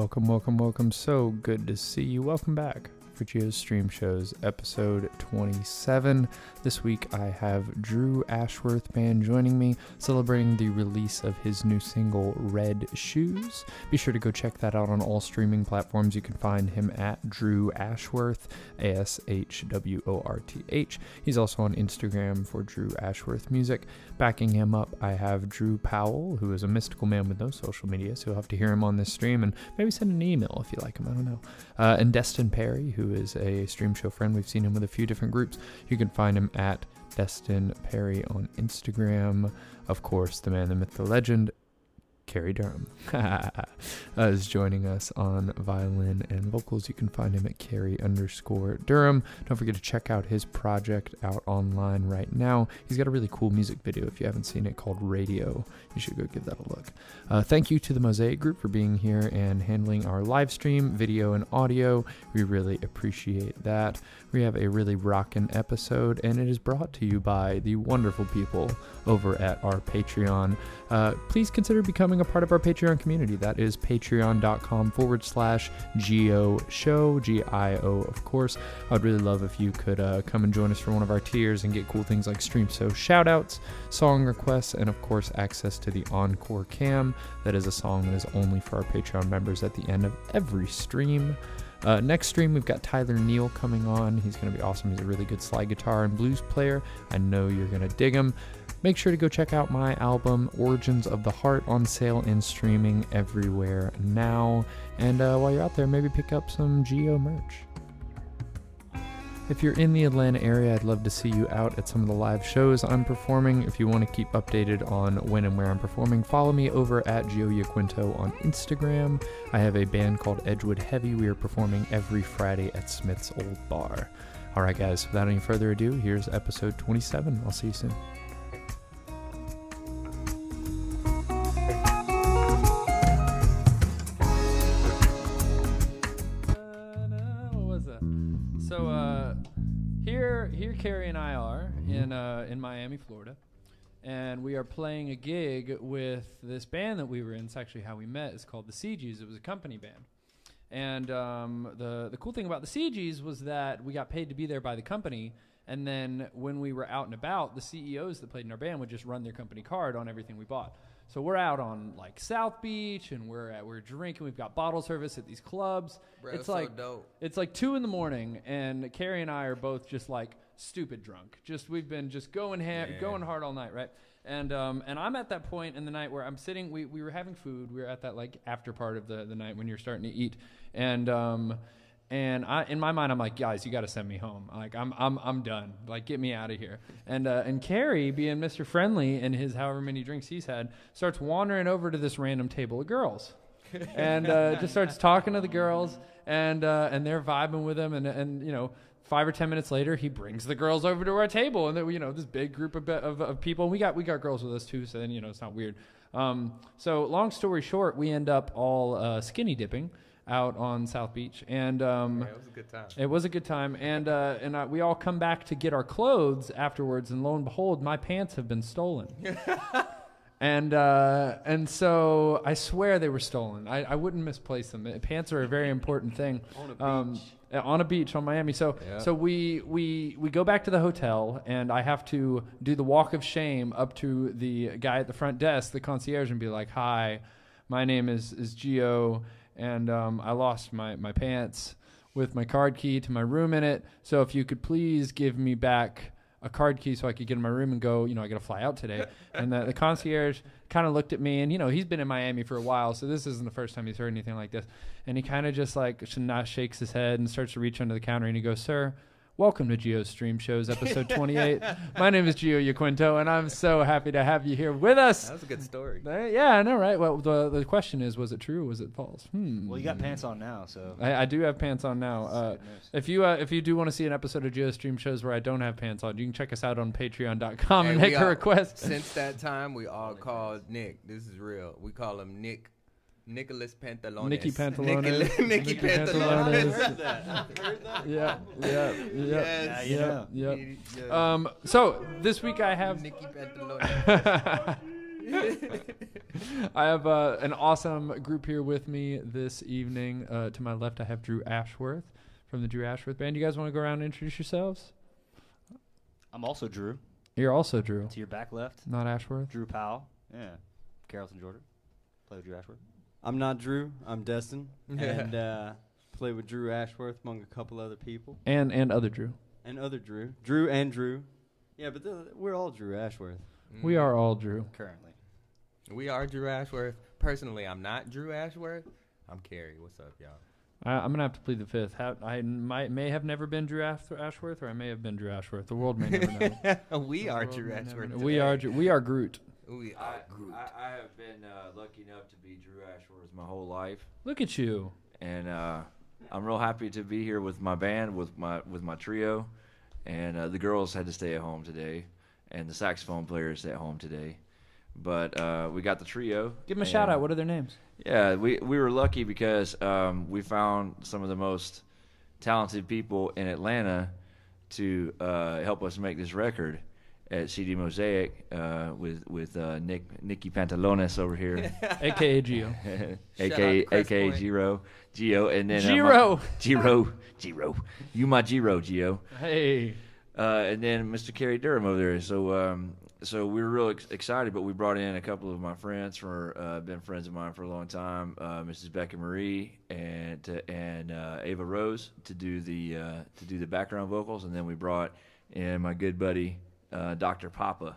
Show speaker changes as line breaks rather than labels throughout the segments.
Welcome, welcome, welcome. So good to see you. Welcome back for Gio's Stream Shows, episode 27. This week I have Drew Ashworth Band joining me, celebrating the release of his new single, Red Shoes. Be sure to go check that out on all streaming platforms. You can find him at Drew Ashworth, A S H W O R T H. He's also on Instagram for Drew Ashworth Music. Backing him up, I have Drew Powell, who is a mystical man with no social media, so you'll have to hear him on this stream and maybe send an email if you like him. I don't know. Uh, and Destin Perry, who is a stream show friend. We've seen him with a few different groups. You can find him at Destin Perry on Instagram. Of course, the man, the myth, the legend, Carrie Durham uh, is joining us on violin and vocals. You can find him at Carrie underscore Durham. Don't forget to check out his project out online right now. He's got a really cool music video if you haven't seen it called Radio. You should go give that a look. Uh, thank you to the Mosaic Group for being here and handling our live stream, video, and audio. We really appreciate that. We have a really rockin' episode, and it is brought to you by the wonderful people over at our Patreon. Uh, please consider becoming a part of our Patreon community. That is patreon.com forward slash Gio show, G I O, of course. I'd really love if you could uh, come and join us for one of our tiers and get cool things like stream so shout outs, song requests, and of course, access to the Encore Cam. That is a song that is only for our Patreon members at the end of every stream. Uh, next stream, we've got Tyler Neal coming on. He's going to be awesome. He's a really good slide guitar and blues player. I know you're going to dig him. Make sure to go check out my album, Origins of the Heart, on sale and streaming everywhere now. And uh, while you're out there, maybe pick up some Gio merch. If you're in the Atlanta area, I'd love to see you out at some of the live shows I'm performing. If you want to keep updated on when and where I'm performing, follow me over at Gio Yaquinto on Instagram. I have a band called Edgewood Heavy. We are performing every Friday at Smith's Old Bar. All right, guys, without any further ado, here's episode 27. I'll see you soon. that? So uh, here, here, Carrie and I are in uh, in Miami, Florida, and we are playing a gig with this band that we were in. It's actually how we met. It's called the CGs. It was a company band, and um, the the cool thing about the CGs was that we got paid to be there by the company. And then when we were out and about, the CEOs that played in our band would just run their company card on everything we bought. So we're out on like South Beach, and we're at, we're drinking. We've got bottle service at these clubs.
Bro,
it's
so
like
dope.
it's like two in the morning, and Carrie and I are both just like stupid drunk. Just we've been just going ha-
Yeah.
going hard all night, right? And um, and I'm at that point in the night where I'm sitting. We, we were having food. We were at that like after part of the, the night when you're starting to eat, and um, and I in my mind I'm like, guys, you got to send me home. Like I'm I'm I'm done. Like get me out of here. And uh, and Carrie, being Mr. Friendly and his however many drinks he's had, starts wandering over to this random table of girls and uh, just starts talking to the girls, and uh, and they're vibing with him, and and you know. Five or ten minutes later, he brings the girls over to our table, and then you know this big group of, of, of people. And we got we got girls with us too, so then you know it's not weird. Um, so long story short, we end up all uh, skinny dipping out on South Beach, and um,
Yeah, it was a good time.
it was a good time, and uh, and uh, we all come back to get our clothes afterwards, and lo and behold, my pants have been stolen. and uh, and so I swear they were stolen. I, I wouldn't misplace them. Uh, Pants are a very important thing.
On a
Um,
beach.
uh, on a beach on Miami. So
Yeah.
so we we we go back to the hotel, and I have to do the walk of shame up to the guy at the front desk, the concierge, and be like, "Hi, my name is is Gio, and um, I lost my my pants with my card key to my room in it. So if you could please give me back." A card key so I could get in my room and go. You know, I got to fly out today. and the, the concierge kind of looked at me, and you know, he's been in Miami for a while, so this isn't the first time he's heard anything like this. And he kind of just like sh- not shakes his head and starts to reach under the counter, and he goes, "Sir, welcome to Gio Stream Shows, episode 28. My name is Gio Yaquinto, and I'm so happy to have you here with us."
That was a good story.
Uh, yeah, I know, right? Well, the the question is, was it true or was it false? Hmm.
Well, you got pants on now, so.
I, I do have pants on now. Uh, if you uh, if you do want to see an episode of Gio Stream shows where I don't have pants on, you can check us out on Patreon.com and
Hey,
make
we
a
all-
request.
Since that time, we all called Nick. This is real. We call him Nick. Nicholas Pantalones.
Nicky Pantalones.
Nicky, Nicky
Nicky
Pantalones.
Pantalones. yeah, yeah, yeah,
Yes.
you
yeah, yeah.
Yeah.
Um, so this week I have
Nicky Pantalones.
I have uh, an awesome group here with me this evening. Uh, to my left, I have Drew Ashworth from the Drew Ashworth Band. You guys want to go around and introduce yourselves?
I'm also Drew.
You're also Drew,
To your back left,
not Ashworth.
Drew Powell. Yeah. Carrollton, Georgia. Play with Drew Ashworth.
I'm not Drew. I'm Destin, and uh, play with Drew Ashworth among a couple other people
And and other Drew.
and other Drew. Drew and Drew. Yeah, but the, we're all Drew Ashworth.
We are all Drew.
Currently.
We are Drew Ashworth. Personally, I'm not Drew Ashworth. I'm Carrie. What's up, y'all?
I, I'm gonna have to plead the fifth. Ha- I might may have never been Drew Ash- Ashworth, or I may have been Drew Ashworth. The world may never know.
we
The
are Drew Ashworth.
know. We are. Drew- We are Groot.
We
I,
are Groot.
I, I have been uh, lucky enough to be Drew Ashworth my whole life,
Look at you.
and uh, I'm real happy to be here with my band, with my with my trio, and uh, the girls had to stay at home today, and the saxophone players stay at home today, but uh, we got the trio.
Give them a shout out. What are their names?
Yeah, we we were lucky because um, we found some of the most talented people in Atlanta to uh, help us make this record at CD Mosaic uh, with with uh, Nick Nicky Pantalones over here,
AKA Gio.
aka
Crest
aka Giro Gio, and then uh, my-
Giro.
Giro Giro, you my Giro Gio,
Hey.
uh, and then Mr. Kerry Durham over there. So um, so we were real ex- excited, but we brought in a couple of my friends for uh, been friends of mine for a long time, uh, Mrs. Becca Marie and to, and uh, Ava Rose to do the uh, to do the background vocals, and then we brought in my good buddy uh, Dr. Papa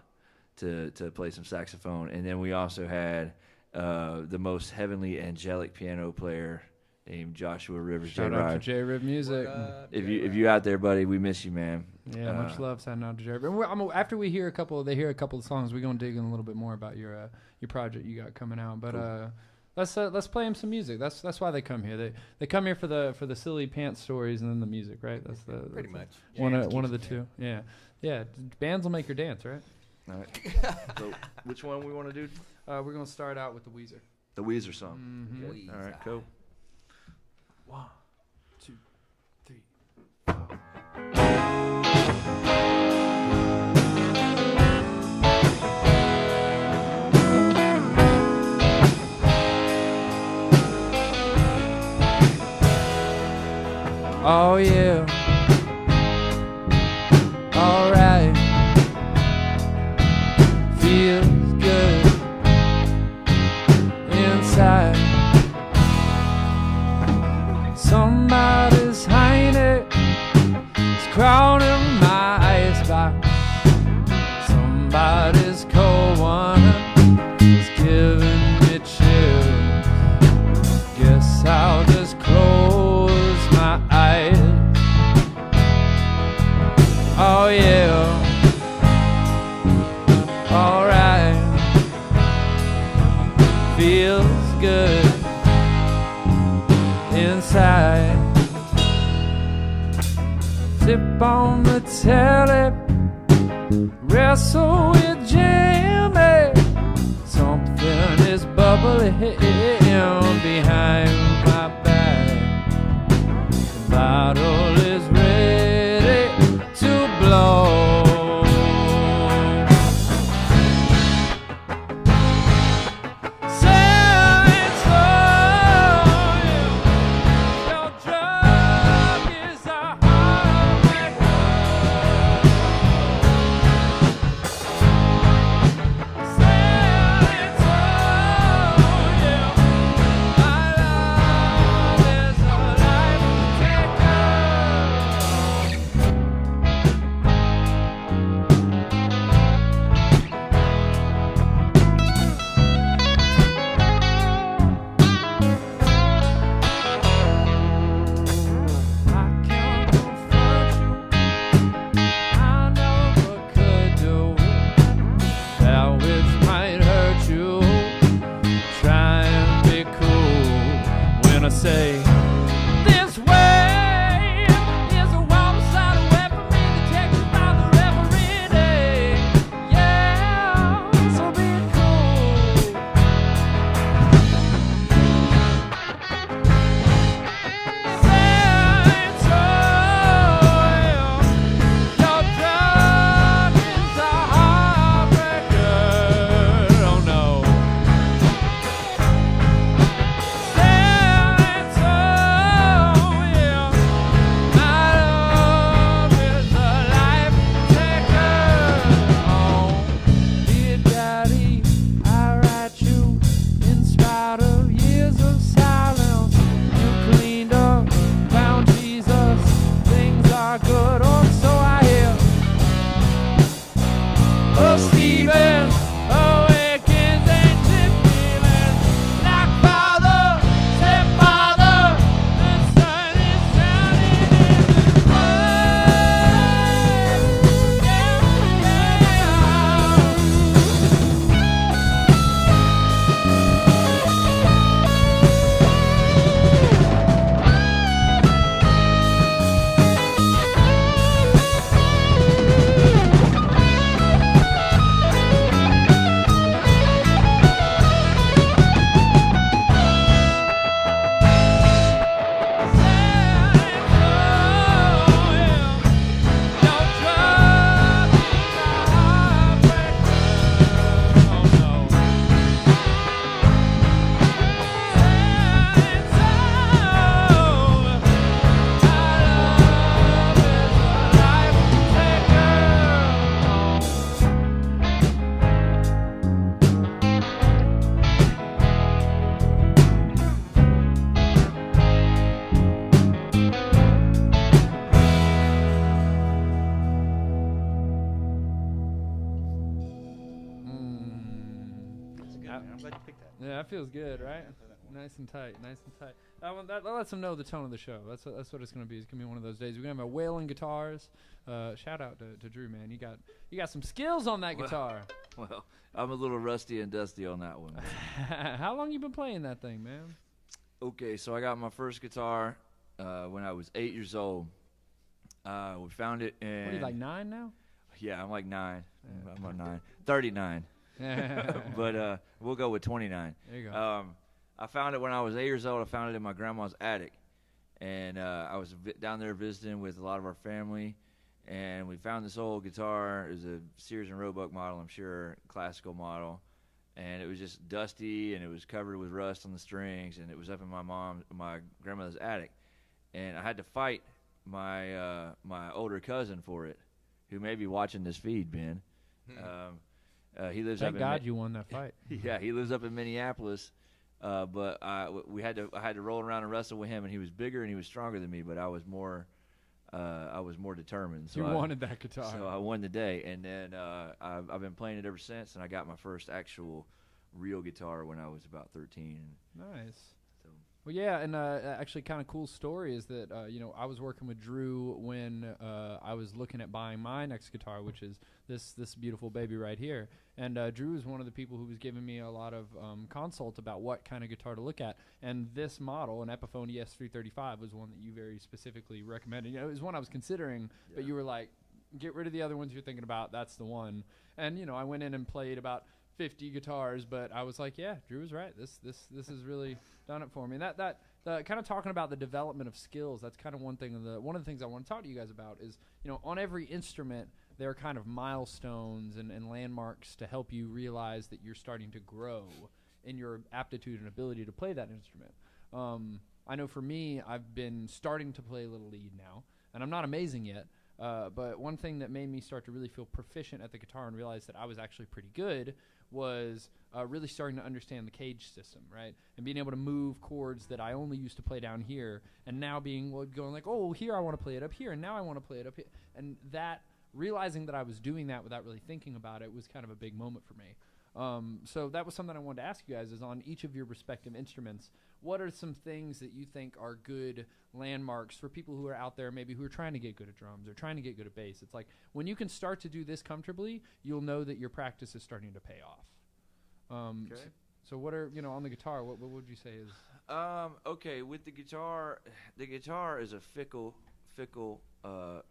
to to play some saxophone, and then we also had uh, the most heavenly angelic piano player named Joshua Rivers.
Shout
J.
out to J Rib Music.
Up,
If
J.
you if you out there, buddy, we miss you, man.
Yeah, much
Uh,
love. Signing out to Jared. And I'm, after we hear a couple, they hear a couple of songs. We're gonna dig in a little bit more about your uh, your project you got coming out. But
Cool.
uh, let's uh, let's play them some music. That's that's why they come here. They they come here for the for the silly pants stories and then the music, right? That's the
Pretty
that's
much.
one
Jams
of one of the two. Yeah, yeah. Bands will make your dance, right?
All right. so, which one we want to do?
Uh, we're gonna start out with the Weezer.
The Weezer song.
Mhm.
Okay.
All right, cool.
One, two, three. Oh yeah. Is crowding my icebox. Somebody's cold one is giving me chills. Guess I'll just close my eyes. Oh yeah. Sip on the telly, wrestle with Jimmy. Something is bubbling Nice and tight, nice and tight. That, one, that, that lets them know the tone of the show. That's what, that's what it's going to be. It's going to be one of those days. We're going to have a wailing guitars. Uh, shout out to, to Drew, man. You got you got some skills on that
Well-
guitar.
Well, I'm a little rusty and dusty on that one.
How long you been playing that thing, man?
Okay, so I got my first guitar uh, when I was eight years old. Uh, we found it in.
What are you like nine now?
Yeah, I'm like nine.
Yeah.
I'm about nine. 39. but uh, we'll go with 29.
There you go.
Um, I found it when I was eight years old. I found it in my grandma's attic, and uh, I was vi- down there visiting with a lot of our family, and we found this old guitar. It was a Sears and Roebuck model, I'm sure, classical model, and it was just dusty and it was covered with rust on the strings, and it was up in my mom, my grandmother's attic, and I had to fight my uh, my older cousin for it, who may be watching this feed, Ben. Um, uh, he lives
Thank
up in
God
Mi-
you won that fight.
yeah, he lives up in Minneapolis. Uh, but I, we had to I had to roll around and wrestle with him, and he was bigger and he was stronger than me. But I was more uh, I was more determined. So
you
I,
wanted that guitar.
So I won the day, and then uh, I've, I've been playing it ever since. And I got my first actual real guitar when I was about thirteen.
nice. Well, yeah, and uh, actually, kind of cool story is that uh, you know I was working with Drew when uh, I was looking at buying my next guitar, which is this this beautiful baby right here. And uh, Drew is one of the people who was giving me a lot of um, consult about what kind of guitar to look at. And this model, an Epiphone ES335, was one that you very specifically recommended. You know, it was one I was considering, but you were like, get rid of the other ones you're thinking about. That's the one. And you know, I went in and played about 50 guitars, but I was like, yeah, Drew was right. This this this has really done it for me. And that that kind of talking about the development of skills. That's kind of one thing. Of the one of the things I want to talk to you guys about is you know on every instrument there are kind of milestones and, and landmarks to help you realize that you're starting to grow in your aptitude and ability to play that instrument. Um, I know for me, I've been starting to play a little lead now, and I'm not amazing yet. Uh, but one thing that made me start to really feel proficient at the guitar and realize that I was actually pretty good was uh, really starting to understand the CAGED system, right? And being able to move chords that I only used to play down here, and now being well, going like, oh, here I want to play it up here, and now I want to play it up here, and that realizing that I was doing that without really thinking about it was kind of a big moment for me. Um, so that was something I wanted to ask you guys: is on each of your respective instruments, what are some things that you think are good landmarks for people who are out there, maybe who are trying to get good at drums or trying to get good at bass? It's like when you can start to do this comfortably, you'll know that your practice is starting to pay off. Um,
Okay.
So, what are you know on the guitar? What, what would you say is
Um, okay, with the guitar, the guitar is a fickle, fickle uh,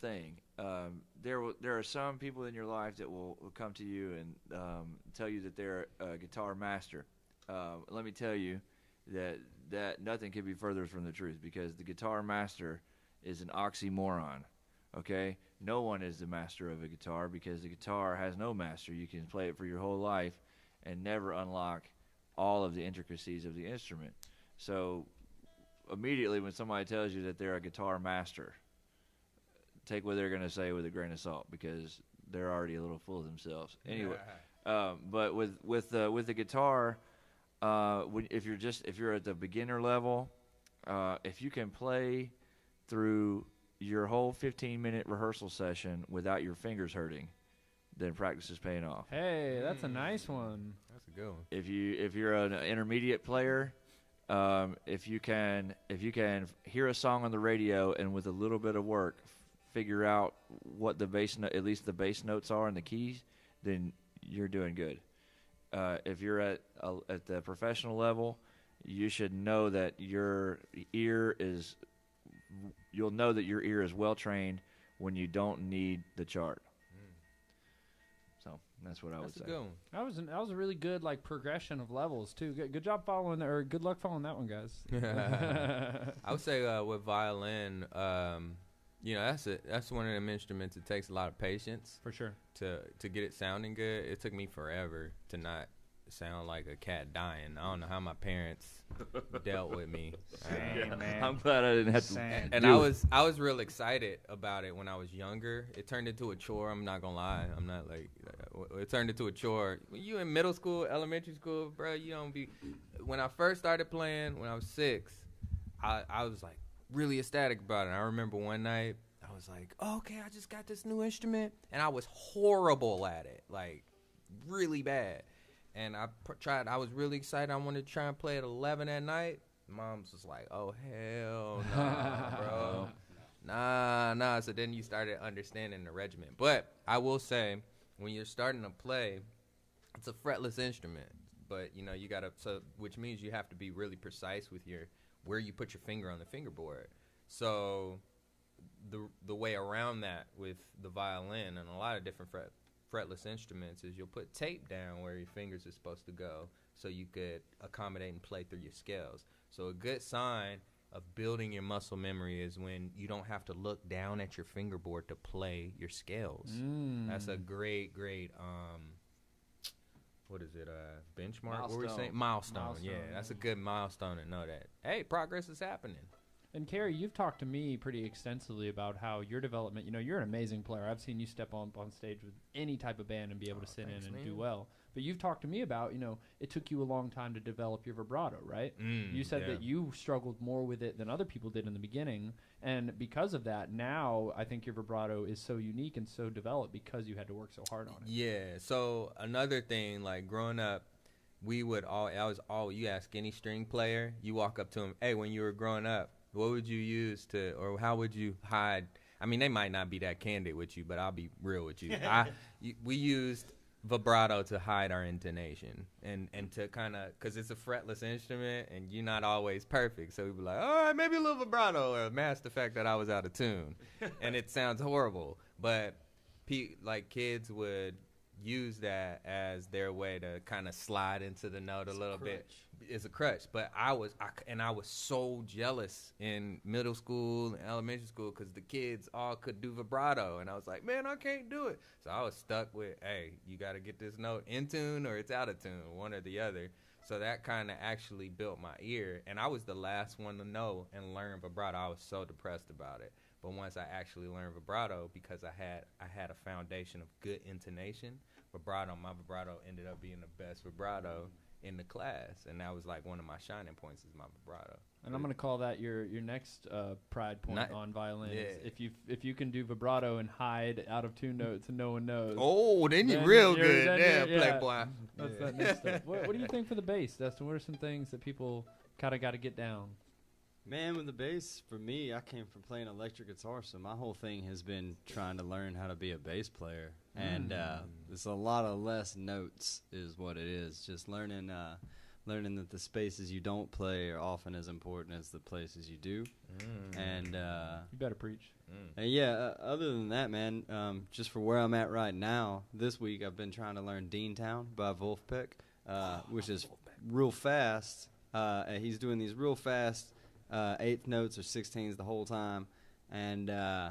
thing. Um, there, will, there are some people in your life that will, will come to you and um, tell you that they're a guitar master. Um, let me tell you that that nothing could be further from the truth because the guitar master is an oxymoron. Okay, no one is the master of a guitar because the guitar has no master. You can play it for your whole life and never unlock all of the intricacies of the instrument. So immediately when somebody tells you that they're a guitar master, take what they're going to say with a grain of salt because they're already a little full of themselves. Anyway, um, but with with uh, with the guitar, uh, when, if you're just if you're at the beginner level, uh, if you can play through your whole 15 minute rehearsal session without your fingers hurting, then practice is paying off
Hey, that's a
Mm.
nice one.
That's a good one.
if you if you're an intermediate player, um, if you can if you can hear a song on the radio and with a little bit of work figure out what the bass no- at least the bass notes are and the keys, then you're doing good. Uh, if you're at a, at the professional level, you should know that your ear is you'll know that your ear is well trained when you don't need the chart. So that's what I
That's a
would say.
That was an, that was a really good like progression of levels too. Good, good job following or good luck following that one, guys.
I would say uh, with violin, um, you know, that's a, that's one of them instruments. It takes a lot of patience
For sure.
to to get it sounding good. It took me forever to not sound like a cat dying. I don't know how my parents dealt with me. Same, Uh,
I'm glad I didn't have to.
Same.
and
do
I was I was real excited about it when I was younger. It turned into a chore. I'm not gonna lie. I'm not like uh, it turned into a chore. When you in middle school, elementary school, bro, you don't be. When I first started playing, when I was six, I I was like really ecstatic about it. I remember one night I was like, oh, okay, I just got this new instrument, and I was horrible at it, like really bad. and I pr- tried. I was really excited. I wanted to try and play at 11 at night. Mom's was like, "Oh hell, nah, bro, nah, nah." So then you started understanding the regimen. But I will say, when you're starting to play, it's a fretless instrument. But you know you gotta so which means you have to be really precise with your where you put your finger on the fingerboard. So the the way around that with the violin and a lot of different fret, fretless instruments is you'll put tape down where your fingers are supposed to go so you could accommodate and play through your scales. So a good sign of building your muscle memory is when you don't have to look down at your fingerboard to play your scales. That's a great, great um what is it, uh benchmark? What were we saying? Milestone.
Milestone,
Yeah,
yeah.
that's a good milestone to know that. Hey, progress is happening.
And Carrie, you've talked to me pretty extensively about how your development. You know, you're an amazing player. I've seen you step on on stage with any type of band and be able to
Oh,
sit
thanks,
in and do well. But you've talked to me about, you know, it took you a long time to develop your vibrato, right?
Mm,
you said
yeah.
that you struggled more with it than other people did in the beginning, and because of that, now I think your vibrato is so unique and so developed because you had to work so hard on it.
Yeah. So another thing, like growing up, we would all. I was all. You ask any string player, you walk up to them. Hey, when you were growing up, what would you use to, or how would you hide? I mean, they might not be that candid with you, but I'll be real with you. I, you we used vibrato to hide our intonation and and to kind of because it's a fretless instrument and you're not always perfect. So we'd be like all right maybe a little vibrato or mask the fact that i was out of tune. And it sounds horrible. But pe- like kids would use that as their way to kind of slide into the note a little bit it's a crutch but i was I, and i was so jealous in middle school and elementary school because the kids all could do vibrato and i was like man i can't do it. So i was stuck with hey you got to get this note in tune or it's out of tune one or the other. So that kind of actually built my ear and i was the last one to know and learn vibrato. I was so depressed about it. But once i actually learned vibrato because i had i had a foundation of good intonation vibrato my vibrato ended up being the best vibrato in the class and that was like one of my shining points is my vibrato
And I'm gonna call that your your next uh, pride point
Ni-
on violin. is
Yeah.
If you if you can do vibrato and hide out of two notes and no one knows.
oh then
you Then real you're- good. then
yeah
you're- yeah.
playboy
That's that next step. What, what do you think for the bass, Dustin? What are some things that people kind of got to get down?
Man, with the bass, for me, I came from playing electric guitar, so my whole thing has been trying to learn how to be a bass player, and uh, it's a lot of less notes, is what it is. Just learning, uh, learning that the spaces you don't play are often as important as the places you do, and. Uh,
You better preach.
and yeah, uh, other than that, man, um, just for where I'm at right now, this week I've been trying to learn Dean Town by Vulfpeck, uh, which is real fast. Uh, and he's doing these real fast uh, eighth notes or sixteens the whole time, and uh,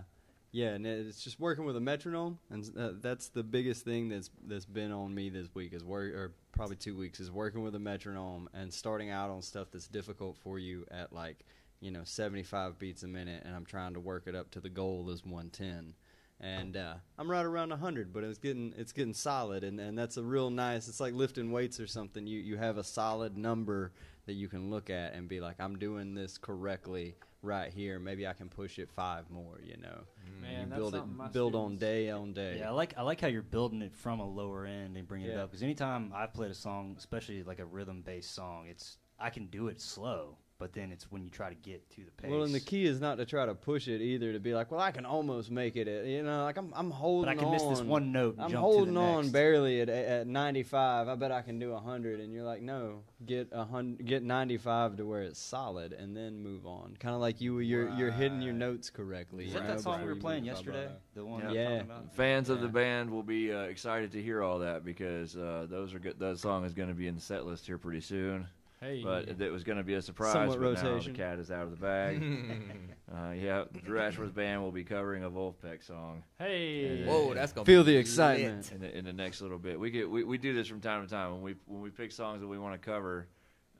yeah, and it's just working with a metronome, and uh, that's the biggest thing that's that's been on me this week is work, or probably two weeks is working with a metronome and starting out on stuff that's difficult for you at like you know 75 beats a minute and i'm trying to work it up to the goal is 110 and uh, i'm right around 100 but it's getting it's getting solid and, and that's a real nice it's like lifting weights or something. You you have a solid number that you can look at and be like i'm doing this correctly right here. Maybe i can push it five more you know? Mm.
Man,
you build it build on day on day.
Yeah, I like I like how you're building it from a lower end and bringing it up. Because anytime I've played a song, especially like a rhythm-based song, it's I can do it slow, but then it's when you try to get to the pace.
Well, and the key is not to try to push it either. To be like, well, I can almost make it. At, you know, like I'm, I'm holding.
but I can miss this one note. And
I'm
jump
holding
to the
on
next.
barely at at 95. I bet I can do 100. And you're like, no, get a hundred, get 95 to where it's solid, and then move on. Kind of like you, you're you're hitting your notes correctly.
Is
you
that that song we were playing
move
yesterday?
vibrato.
The one
Yeah.
you were
Yeah.
talking about?
Fans of the band will be uh, excited to hear all that because uh, those are good. That song is going to be in the set list here pretty soon.
Hey,
But it was going to be a surprise.
Somewhat
but now the cat is out of the bag. uh, yeah, Drew Ashworth band will be covering a Vulfpeck song
hey,
whoa that's gonna
Feel
be
the excitement.
in the, in the next little bit. We get we, we do this from time to time when we when we pick songs that we want to cover,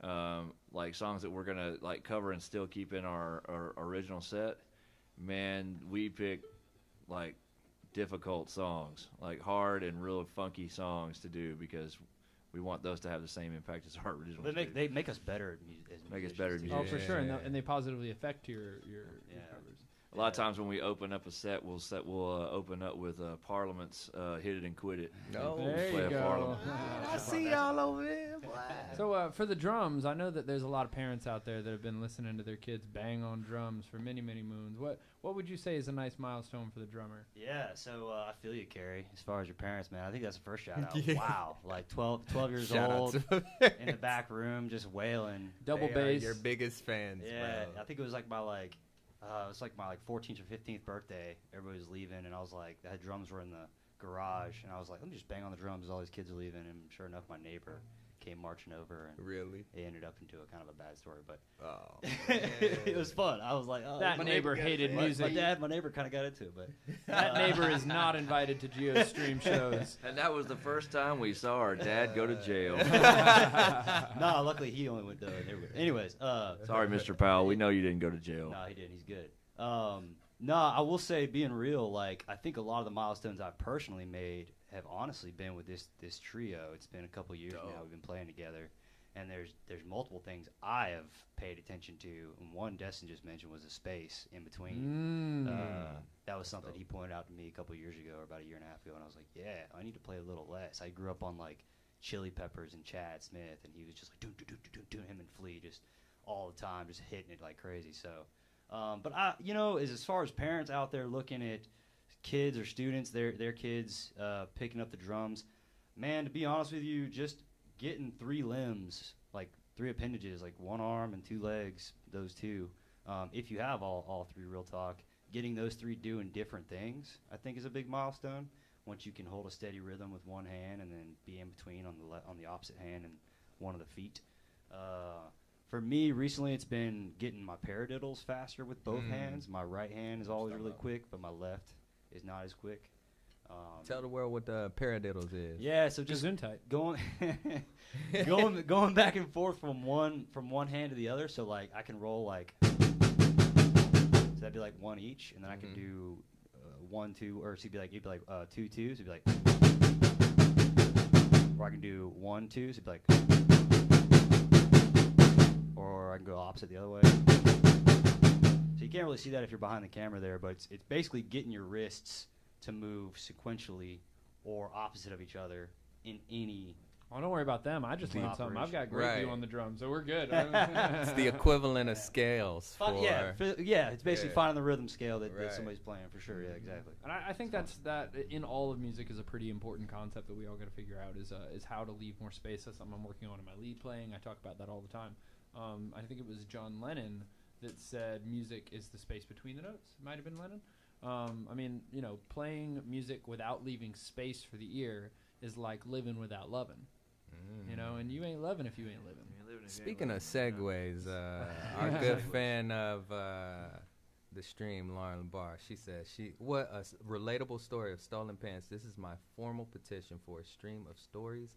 um, like songs that we're gonna like cover and still keep in our, our original set. Man, we pick like difficult songs, like hard and real funky songs to do because we want those to have the same impact as our original.
They make they make us better. At mu- as
Make us better
too.
at
Oh, for sure, and,
Yeah.
they- and they positively affect your your, your covers.
A lot of times when we open up a set, we'll set we'll uh, open up with uh, Parliament's uh, "Hit It and Quit It."
No.
There
play
you go.
Parliament.
I see y'all over there. boy.
So uh, for the drums, I know that there's a lot of parents out there that have been listening to their kids bang on drums for many, many moons. What what would you say is a nice milestone for the drummer?
Yeah, so uh, I feel you, Carrie. As far as your parents, man, I think that's the first shout out.
Yeah.
Wow, like 12, 12 years
Shout
old in the back room, just wailing.
Double
They are
bass.
your biggest fans,
Yeah,
bro.
I think it was like my like, uh, it was like my like 14th or 15th birthday. Everybody was leaving, and I was like, the drums were in the garage, and I was like, let me just bang on the drums. as All these kids are leaving, and sure enough, my neighbor came marching over, and
Really?
it ended up into a kind of a bad story, but
Oh.
it was fun. I was like, oh,
That
my
neighbor
got-
hated music.
My dad, my neighbor, kind of got into it, but
That
uh,
neighbor is not invited to Gio stream shows.
And that was the first time we saw our dad go to jail.
no, luckily he only went to neighborhood. Anyways, uh,
Sorry, Mr. Powell. We know you didn't go to jail.
No, he didn't. He's good. Um, no, I will say, being real, like I think a lot of the milestones I've personally made have honestly been with this this trio. It's been a couple years now we've been playing together, and there's there's multiple things I have paid attention to. And one Destin just mentioned was the space in between.
Mm.
Uh, that was something he pointed out to me a couple years ago, or about a year and a half ago, and I was like, "Yeah, I need to play a little less." I grew up on like Chili Peppers and Chad Smith, and he was just like, "Doom, doom, doom, doom, doom," him and Flea just all the time, just hitting it like crazy. So, um, but I, you know, as as far as parents out there looking at kids or students, their their kids uh, picking up the drums, man, to be honest with you, just getting three limbs, like three appendages, like one arm and two legs, those two. Um, if you have all, all three real talk, getting those three doing different things, I think is a big milestone. Once you can hold a steady rhythm with one hand and then be in between on the le- on the opposite hand and one of the feet. Uh, for me, recently it's been getting my paradiddles faster with both
Mm.
hands. My right hand is always really quick, but my left is not as quick. Um,
Tell the world what the paradiddles is.
yeah, so just
Gesundheit.
going going going back and forth from one from one hand to the other. So like I can roll like so that'd be like one each, and then I can
Mhm.
do uh, one two or so it'd be like it'd be like uh, two twos. It'd be like or I can do one two. So it'd be like or I can go opposite the other way. So you can't really see that if you're behind the camera there, but it's, it's basically getting your wrists to move sequentially or opposite of each other in any
Oh, don't worry about them. I just
The
learned something. I've got great
Right.
view on the drums, so we're good.
It's the equivalent of scales for.
Fi- yeah, fi- yeah, it's basically
Yeah.
finding the rhythm scale that, that somebody's playing for sure. Yeah, exactly.
And I, I think that's that in all of music is a pretty important concept that we all got to figure out is uh, is how to leave more space. That's something I'm working on in my lead playing. I talk about that all the time. Um, I think it was John Lennon that said music is the space between the notes. It might have been Lennon. Um, I mean, you know, playing music without leaving space for the ear is like living without loving. You know, and you ain't loving if you ain't living.
Speaking of segues, uh, our good fan of uh, the stream, Lauren Bar, she says she what a s- relatable story of stolen pants. This is my formal petition for a stream of stories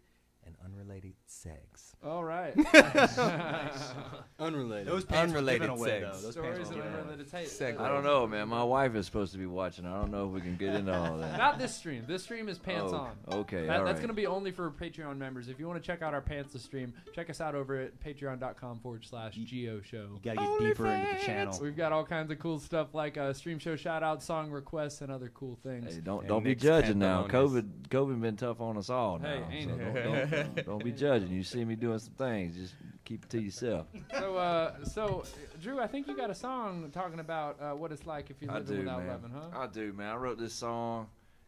and unrelated sex.
All right.
Unrelated.
Those pants
Unrelated
were given away,
sex.
though. Those
Stories
pants
and
were given away.
unrelated tape.
Segue.
I don't know, man. My wife is supposed to be watching. I don't know if we can get into all that.
Not this stream. This stream is pants
Oh,
on.
Okay,
That,
all
that's
right.
going to be only for Patreon members. If you want to check out our pants to stream, check us out over at patreon.com forward slash Gio show.
You gotta get deeper into the channel.
We've got all kinds of cool stuff like uh, stream show shout outs, song requests, and other cool things.
Hey, don't
And
don't be
Nick's
judging now.
pantalones.
COVID COVID been tough on us all
Hey,
now.
ain't
so
it?
don't, don't, don't be judging. You see me doing some things, just keep it to yourself.
So, uh, so uh, Drew, I think you got a song talking about uh, what it's like if you're
I
living
do,
without
man.
loving, huh?
I do, man. I wrote this song.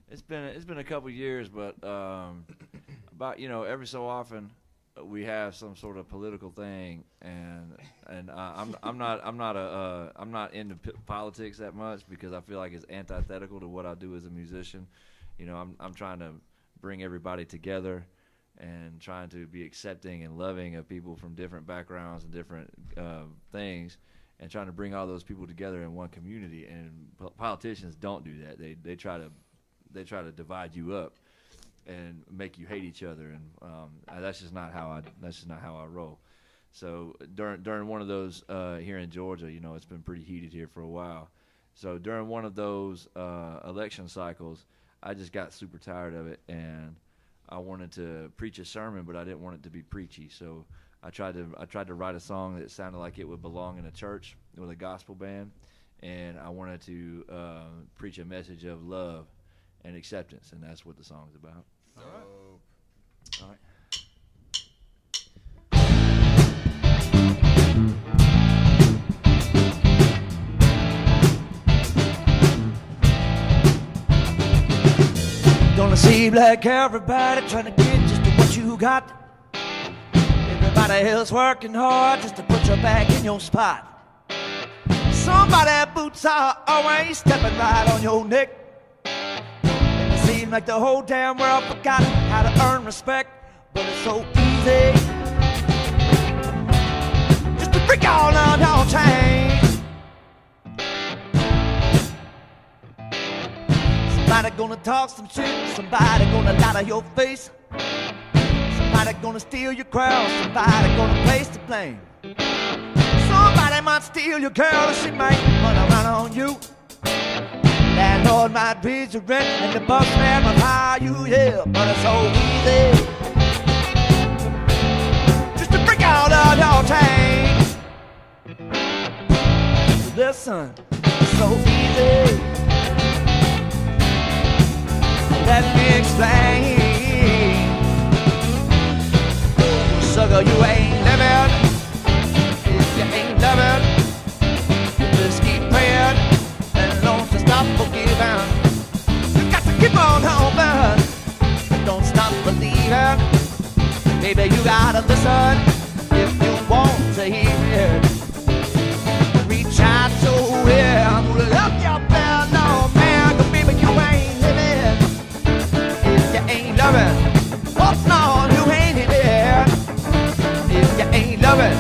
It's been it's been a couple years, but um, about you know every so often uh, we have some sort of political thing, and and uh, I'm I'm not I'm not a uh, I'm not into p- politics that much because I feel like it's antithetical to what I do as a musician. You know, I'm I'm trying to bring everybody together and trying to be accepting and loving of people from different backgrounds and different uh, things and trying to bring all those people together in one community. And po- politicians don't do that. They they try to they try to divide you up and make you hate each other. And um, uh, that's just not how I that's just not how I roll. So during during one of those uh, here in Georgia you know it's been pretty heated here for a while. So during one of those uh, election cycles I just got super tired of it. And I wanted to preach a sermon, but I didn't want it to be preachy. So I tried to I tried to write a song that sounded like it would belong in a church with a gospel band, and I wanted to uh, preach a message of love and acceptance, and that's what the song's about.
Dope.
All right.
Gonna seem like everybody trying to get just what you got. Everybody else working hard just to put you back in your spot. Somebody boots are always stepping right on your neck. It seems like the whole damn world forgot how to earn respect, but it's so easy. Just to break all of your chains. Somebody gonna talk some shit, somebody gonna lie to your face. Somebody gonna steal your crowd, somebody gonna place the blame. Somebody might steal your girl, and she might wanna run around on you. Landlord might raise your rent, and the bus man might hire you, yeah, but it's so easy. Just to break out of your chains. Listen, it's so easy. Let me explain. Sugar, you ain't living you ain't loving. You just keep praying and don't stop forgiving. You got to keep on hoping. Don't stop believing. Baby, you gotta listen loving. Oh no, you ain't living if you ain't loving.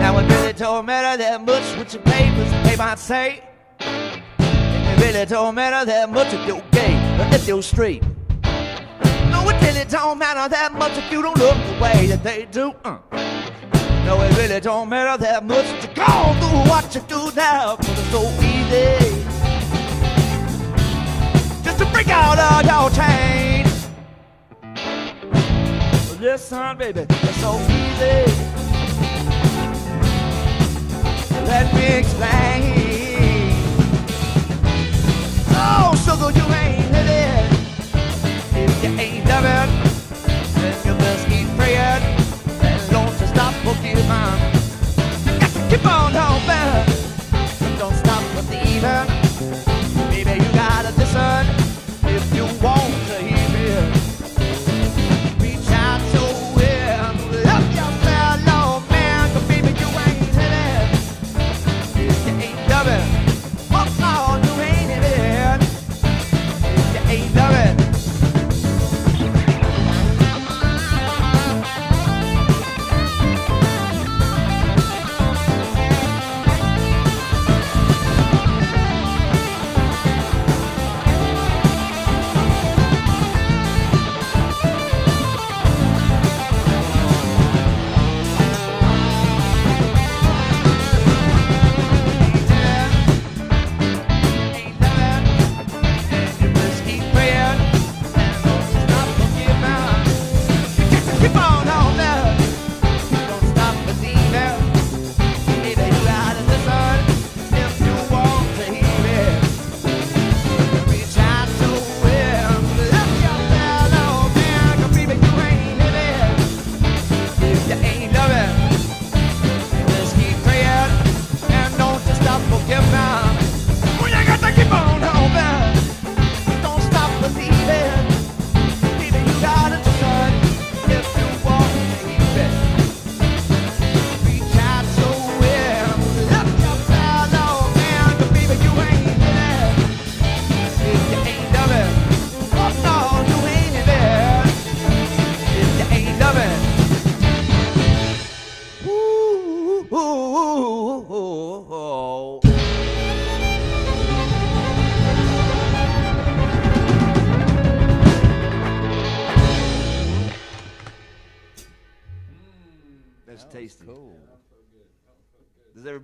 Now it really don't matter that much what your papers they might say. It really don't matter that much if you're gay or if you're straight. No, it really don't matter that much if you don't look the way that they do. Uh. No, it really don't matter that much to go through what you do now, cause it's so easy. Just to break out of your chains. Listen, baby, it's so easy. Let me explain. Oh, sugar, you ain't living if you ain't loving. Then you must keep praying and don't you stop forgiving. You keep on hoping. Don't stop believing.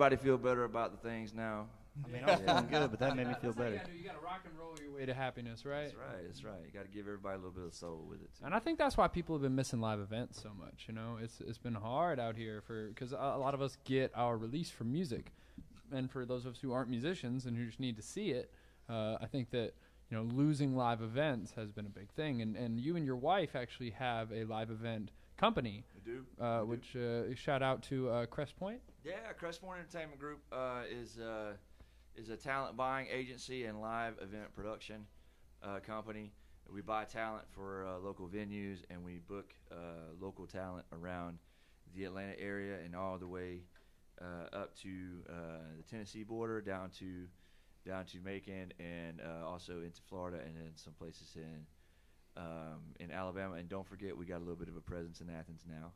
Everybody feel better about the things now?
I mean, I was feeling good, but that made me feel better.
You gotta rock and roll your way to happiness, right?
That's right. That's right. You got to give everybody a little bit of soul with it. Too.
And I think that's why people have been missing live events so much. You know, it's it's been hard out here for because a, a lot of us get our release from music. and for those of us who aren't musicians and who just need to see it, uh, I think that you know losing live events has been a big thing. And and you and your wife actually have a live event company,
We do.
uh,
We do.
which uh, shout out to uh, Crest Point.
Yeah, Crestpoint Entertainment Group uh, is uh, is a talent buying agency and live event production uh, company. We buy talent for uh, local venues, and we book uh, local talent around the Atlanta area and all the way uh, up to the Tennessee border, down to down to Macon, and also into Florida, and then some places in um, in Alabama. And don't forget, we got a little bit of a presence in Athens now.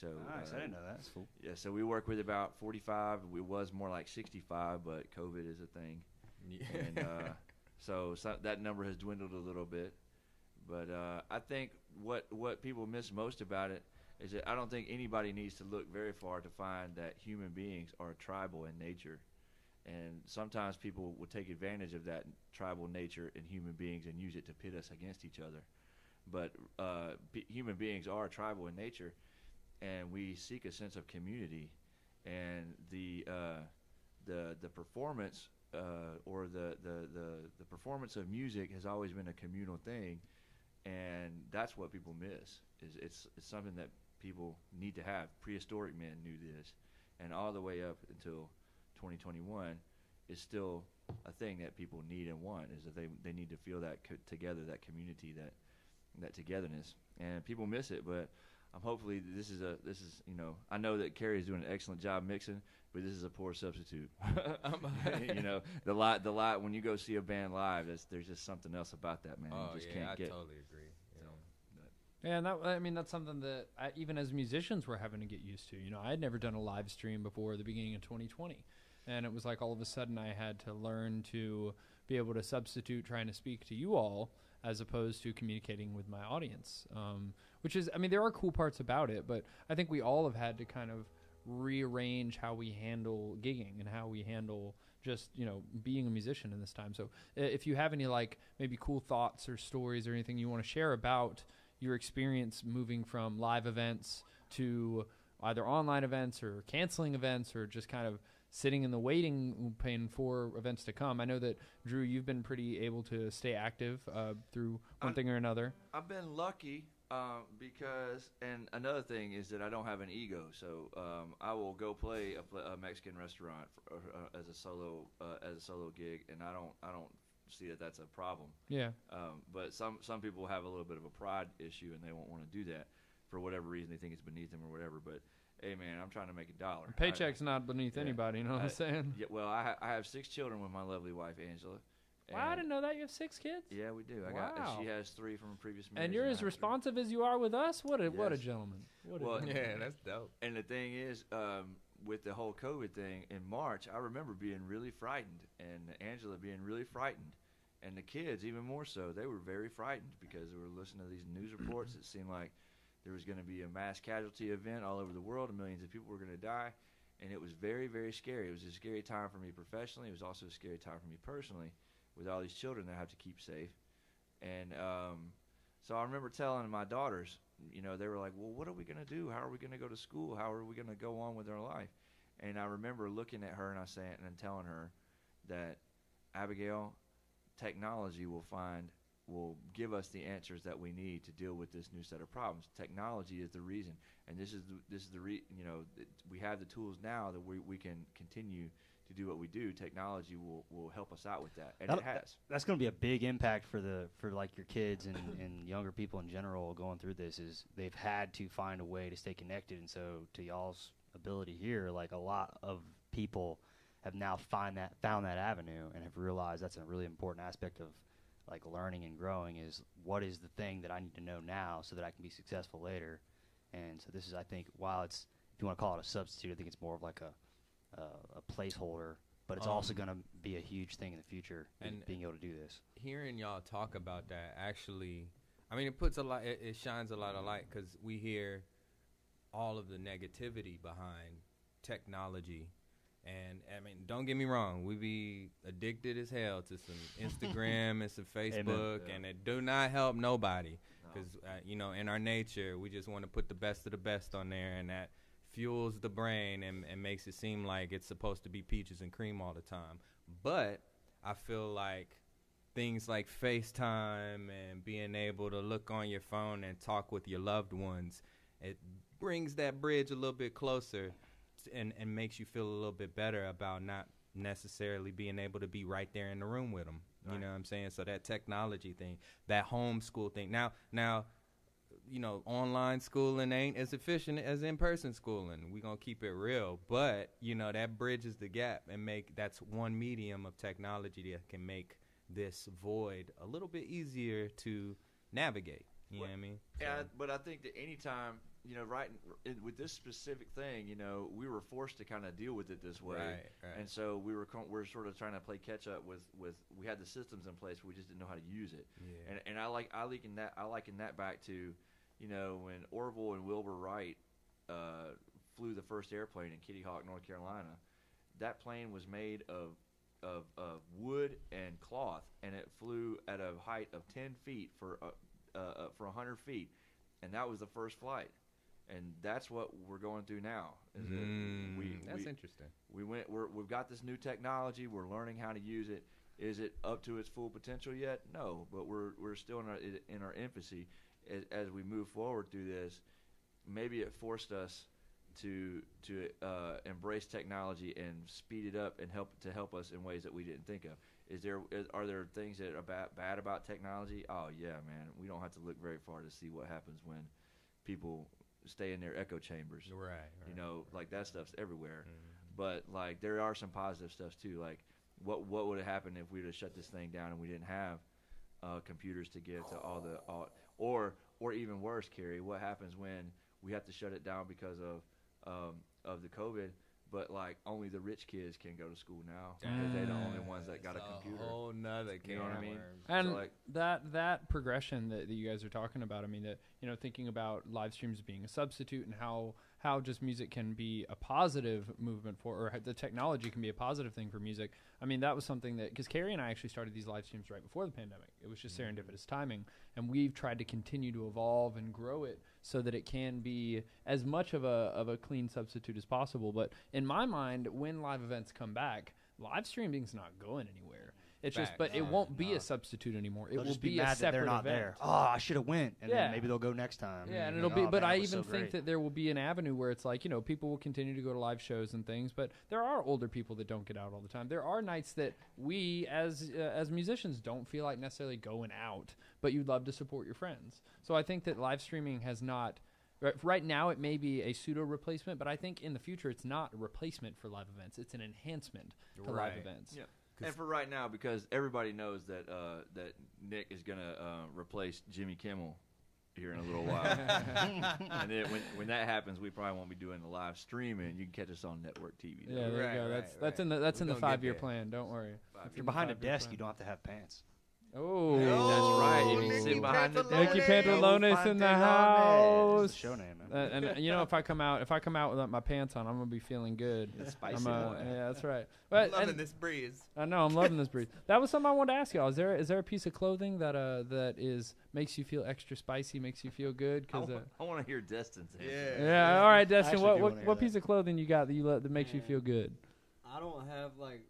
So
Nice.
uh,
I didn't know that. That's cool.
yeah, so we work with about 45. We was more like 65, but COVID is a thing,
Yeah.
and uh, so, so that number has dwindled a little bit. But uh, I think what what people miss most about it is that I don't think anybody needs to look very far to find that human beings are tribal in nature, and sometimes people will take advantage of that tribal nature in human beings and use it to pit us against each other. But uh, p- human beings are tribal in nature, and we seek a sense of community, and the uh, the the performance uh, or the, the, the, the performance of music has always been a communal thing, and that's what people miss. Is it's, it's something that people need to have. Prehistoric men knew this, and all the way up until 2021 is still a thing that people need and want. Is that they they need to feel that co- together, that community, that that togetherness, and people miss it. But um, hopefully this is a this is you know I know that Carrie is doing an excellent job mixing, but this is a poor substitute. you know the lot the lot when you go see a band live, there's there's just something else about that man.
oh
you just
yeah,
can't
I
get.
totally agree.
So,
Yeah, and that I mean that's something that I, even as musicians we're having to get used to. You know, I had never done a live stream before the beginning of 2020, and it was like all of a sudden I had to learn to be able to substitute trying to speak to you all as opposed to communicating with my audience. Um, which is, I mean, there are cool parts about it, but I think we all have had to kind of rearrange how we handle gigging and how we handle just you know being a musician in this time. So if you have any like maybe cool thoughts or stories or anything you want to share about your experience moving from live events to either online events or canceling events or just kind of sitting in the waiting pen for events to come. I know that Drew, you've been pretty able to stay active uh, through one
I'm-
thing or another.
I've been lucky um, because, and another thing is that I don't have an ego, so um, I will go play a, a Mexican restaurant for, uh, as a solo uh, as a solo gig, and I don't I don't see that that's a problem.
Yeah,
Um, but some some people have a little bit of a pride issue, and they won't want to do that for whatever reason. They think it's beneath them or whatever. But hey, man, I'm trying to make a dollar. I-
paycheck's not beneath
yeah.
anybody. You know what I'm saying?
yeah, well, I, ha- I have six children with my lovely wife Angela.
Wow, I didn't know that you have six kids.
Yeah, we do. I.
Wow.
And she has three from a previous marriage.
And you're
I
as
have three.
responsive as you are with us. What a what a gentleman. What a
Well,
gentleman.
Yeah, that's dope.
And the thing is, um, with the whole COVID thing in March, I remember being really frightened, and Angela being really frightened, and the kids even more so. They were very frightened because they were listening to these news reports. that seemed like there was going to be a mass casualty event all over the world, and millions of people were going to die, and it was very, very scary. It was a scary time for me professionally. It was also a scary time for me personally, with all these children that I have to keep safe, and um, so I remember telling my daughters, you know, they were like, "Well, what are we going to do? How are we going to go to school? How are we going to go on with our life?" And I remember looking at her and I saying and telling her that Abigail, technology will find will give us the answers that we need to deal with this new set of problems. Technology is the reason, and this is the, this is the re, you know we have the tools now that we, we can continue to do what we do. Technology will, will help us out with that, and it
That'll-
has.
That's going to be a big impact for the for like your kids and, and younger people in general going through this. Is they've had to find a way to stay connected, and so to y'all's ability here, like a lot of people have now find that found that avenue and have realized that's a really important aspect of like learning and growing is what is the thing that I need to know now so that I can be successful later. And so this is, I think, while it's if you want to call it a substitute, I think it's more of like a uh, a placeholder, but it's also
Um,
going to be a huge thing in the future.
and-
being able to do this.
hearing y'all talk about that actually i mean it puts a lot it, it shines a lot of light because we hear all of the negativity behind technology and i mean don't get me wrong we be addicted as hell to some instagram and some facebook
Yeah.
and it do not help nobody
No.
because uh, you know in our nature we just want to put the best of the best on there and that fuels the brain and, and makes it seem like it's supposed to be peaches and cream all the time. But I feel like things like FaceTime and being able to look on your phone and talk with your loved ones, it brings that bridge a little bit closer and, and makes you feel a little bit better about not necessarily being able to be right there in the room with them. You know what I'm saying? So that technology thing, that homeschool thing. Now, now, you know, online schooling ain't as efficient as in-person schooling. We gonna keep it real, but you know that bridges the gap and make that's one medium of technology that can make this void a little bit easier to navigate. You know what I mean?
Yeah,
So-
but I think that anytime you know, right in, with this specific thing, you know, we were forced to kind of deal with it this way,
Right, right.
and so we were con- we're sort of trying to play catch up with with we had the systems in place, but we just didn't know how to use it.
Yeah.
And and I like I liken that I liken that back to, you know, when Orville and Wilbur Wright uh, flew the first airplane in Kitty Hawk, North Carolina. That plane was made of of, of wood and cloth, and it flew at a height of ten feet for uh, uh, uh, for hundred feet, and that was the first flight. And that's what we're going through now. Is
Mm,
we,
that's
we,
interesting.
we went. We're, we've got this new technology. We're learning how to use it. Is it up to its full potential yet? No, but we're we're still in our in our infancy. As, as we move forward through this, maybe it forced us to to uh, embrace technology and speed it up and help to help us in ways that we didn't think of. Is there is, are there things that are bad, bad about technology? Oh yeah, man. We don't have to look very far to see what happens when people stay in their echo chambers
Right. right.
you know like that stuff's everywhere
Mhm.
but like there are some positive stuff too like what what would have happened if we'd have shut this thing down and we didn't have uh, computers to give to all the all, or or even worse Carrie what happens when we have to shut it down because of um, of the covid but like only the rich kids can go to school now because they're the ah, only ones that got a
It's
computer
whole nother
You know what I mean?
And
So, like-
that that progression that, that you guys are talking about, I mean, that you know, thinking about live streams being a substitute and how how just music can be a positive movement for, or how the technology can be a positive thing for music. I mean, that was something that because Carrie and I actually started these live streams right before the pandemic. It was just mm-hmm. serendipitous timing, and we've tried to continue to evolve and grow it so that it can be as much of a of a clean substitute as possible. But in my mind, when live events come back, live streaming's not going anywhere. It's just,
Facts.
but it won't be
no.
a substitute anymore. It
They'll
will
just be,
be,
mad
a
that
separate
they're not
event.
there. Oh, I should have went, and
Yeah.
then maybe they'll go next time.
Yeah, and
Mm,
it'll
oh,
be. But
man,
I even
so
think that there will be an avenue where it's like you know people will continue to go to live shows and things, but there are older people that don't get out all the time. There are nights that we as uh, as musicians don't feel like necessarily going out, but you'd love to support your friends. So I think that live streaming has not. Right, right now, it may be a pseudo replacement, but I think in the future, it's not a replacement for live events. It's an enhancement to live
Right.
events.
Yeah. And for right now, because everybody knows that uh, that Nick is gonna uh, replace Jimmy Kimmel here in a little while, and then when when that happens, we probably won't be doing the live streaming. You can catch us on network TV. though.
Yeah, there
Right,
you go.
right,
That's that's
right.
in the that's
We
in the five year plan. Don't worry.
Five
If you're behind a desk,
plan.
you don't have to have pants.
Oh,
That's right. You
Nicky
can sit behind the
Pantalones.
Nicky. Pantalones in the house.
the show name, man.
Uh, and you know, if I come out, if I come out without my pants on, I'm gonna be feeling good.
spicy
I'm, uh,
boy.
yeah, that's right. But
Loving
and-
this breeze.
I know I'm loving this breeze. That was something I wanted to ask y'all. Is there is there a piece of clothing that uh that is makes you feel extra spicy, makes you feel good?
I,
Cause uh,
want to hear Destin's answer.
Yeah.
yeah, all right, Destin. What what, what piece of clothing you got that you let that makes you feel good?
I don't have like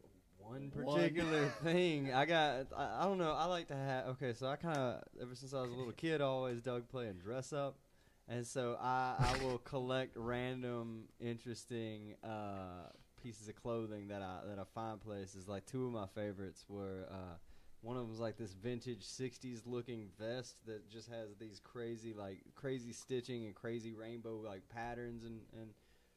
one particular thing. I got. I, I don't know. I like to have. Okay, so I kind of ever since I was a little kid, I always dug playing dress up, and so I I will collect random interesting uh, pieces of clothing that I that I find places. Like two of my favorites were. Uh, one of them was like this vintage '60s looking vest that just has these crazy like crazy stitching and crazy rainbow like patterns and and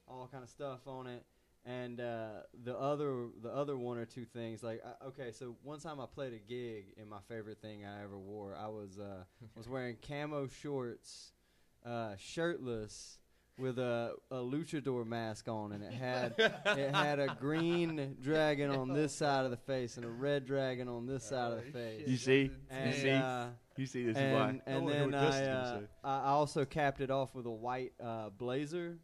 all kind of stuff on it and uh, the other the other one or two things like I, okay so one time i played a gig and my favorite thing i ever wore i was uh, was wearing camo shorts uh, shirtless with a, a luchador mask on and it had it had a green dragon on this side of the face and a red dragon on this side of the face
You see,
and,
you see,
uh,
you see. This is why.
and, and
wanna
then I, uh. I I also capped it off with a white uh, blazer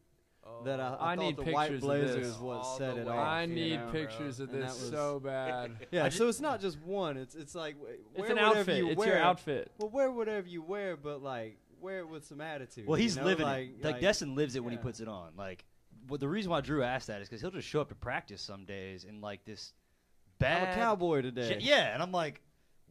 that I, I,
I
thought
need
the white
pictures of
blazer
this.
is what
All
set it
way.
off.
I need
know?
pictures of this
was-
so bad.
Yeah, so it's not just one. It's it's like w-
It's
wear
an
whatever
outfit.
You
It's
wear.
your outfit.
Well, wear whatever you wear, but like wear it with some attitude.
Well, he's
you know?
living
like,
it. Like, Destin lives it when he puts it on. Like what the reason why Drew asked that is because he'll just show up to practice some days in like this bad
I'm
bad
a cowboy
shit-
today.
Yeah, and I'm like,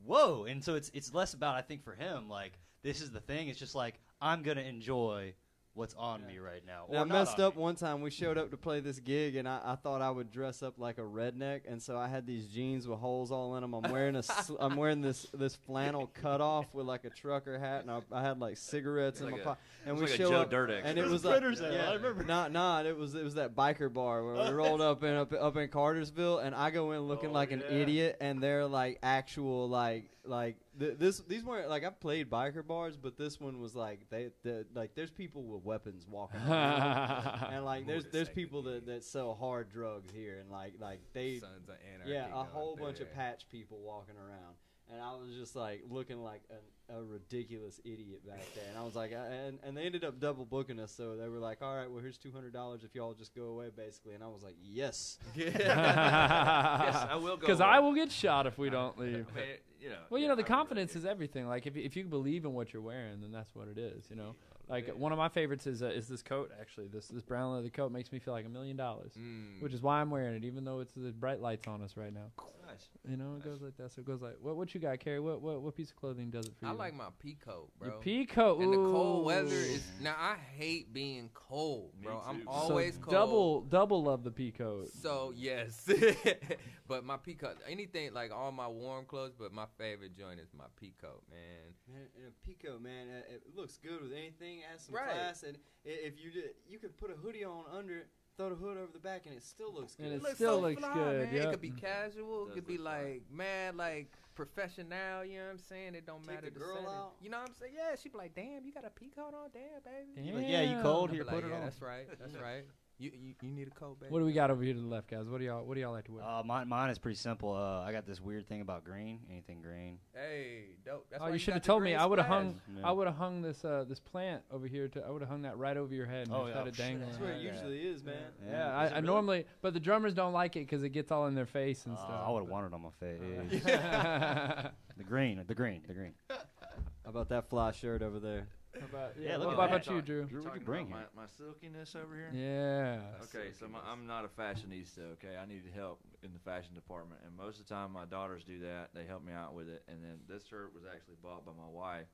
whoa. And so it's it's less about I think for him like this is the thing. It's just like I'm gonna enjoy what's on me right now.
Now, I messed up
me.
one time. We showed up to play this gig, and I, I thought I would dress up like a redneck, and so I had these jeans with holes all in them. I'm wearing a sl- I'm wearing this this flannel cutoff with like a trucker hat, and I, I had like cigarettes in
Like
my pocket. And we
like a
show
Joe
up,
Dirt
and it
It was
was like
Printer's Ale,
yeah,
I remember.
Not not it was it was that biker bar where we rolled up in up, up in Cartersville, and I go in looking
Oh,
like an idiot, and they're like actual like like th- this these weren't like I've played biker bars, but this one was like they the like there's people with weapons walking around. and like there's there's people that, that sell hard drugs here and like like they
Sons of Anarchy
yeah a
going
whole
through
bunch of
there.
patch people walking around and I was just like looking like an, a ridiculous idiot back there and I was like I, and and they ended up double booking us so they were like all right well here's two hundred dollars if y'all just go away basically and I was like yes
yes, I will go.
Because I will get shot if we don't leave.
I mean, you know.
Well, you
yeah,
know, the
I
confidence
like
is everything. Like, if if you believe in what you're wearing, then that's what it is. You know, like one of my favorites is uh, is this coat. Actually, this this brown leather coat makes me feel like a million dollars,
Mm.
which is why I'm wearing it, even though it's the bright lights on us right now.
It. Nice.
You know, it goes like that. So it goes like, what what you got, Carrie? What what what piece of clothing does it for
I
you?
like my pea coat, bro.
your pea coat.
and the cold weather is now. I hate being cold,
Me
bro. I'm always
so
cold.
Double double love the pea coat.
So yes, but my pea coat, anything like all my warm clothes, but my favorite joint is my pea coat, man.
Man, and a pico, man, uh, it looks good with anything. It has some
Right.
class, and if you did, you could put a hoodie on under it, throw the hood over the back, and it still looks good.
And it
looks
still
so
looks
fly,
good,
Man.
yep.
It could be mm-hmm. casual. It
Does
could be
look fly.
like mad, like professional. You know what I'm saying? It don't
Take
matter
the girl
setting.
out.
You know what I'm saying? Yeah, she'd be like, "Damn, you got a pea coat on, damn, baby."
You're like, yeah, you cold?
I'd
Here,
be
put
like,
it
yeah,
on.
That's right. That's right. You, you you need a coat, baby.
What do we got over here to the left, guys? What do y'all what do y'all like to wear?
Uh, mine, mine is pretty simple. Uh, I got this weird thing about green. Anything green.
Hey, dope. That's
oh,
why
you
you
should have
the
told me.
green
I would have
splash.
hung.
Yeah.
I would have hung this uh, this plant over here. To I would have hung that right over your head and
Oh,
just
yeah.
had it dangling.
That's where it
Yeah.
usually is, man.
Yeah,
Yeah.
I,
Is
I
really?
normally, but the drummers don't like it because it gets all in their face and
Uh,
stuff.
I would have wanted on my face.
How
the green, the green, the green.
How about that fly shirt over there?
About,
Yeah,
yeah,
look
what about, about you, Drew?
Drew, what'd you bring
about
here?
my, my silkiness over here.
Yeah.
Okay, so my, I'm not a fashionista. Okay, I need help in the fashion department, and most of the time my daughters do that. They help me out with it, and then this shirt was actually bought by my wife.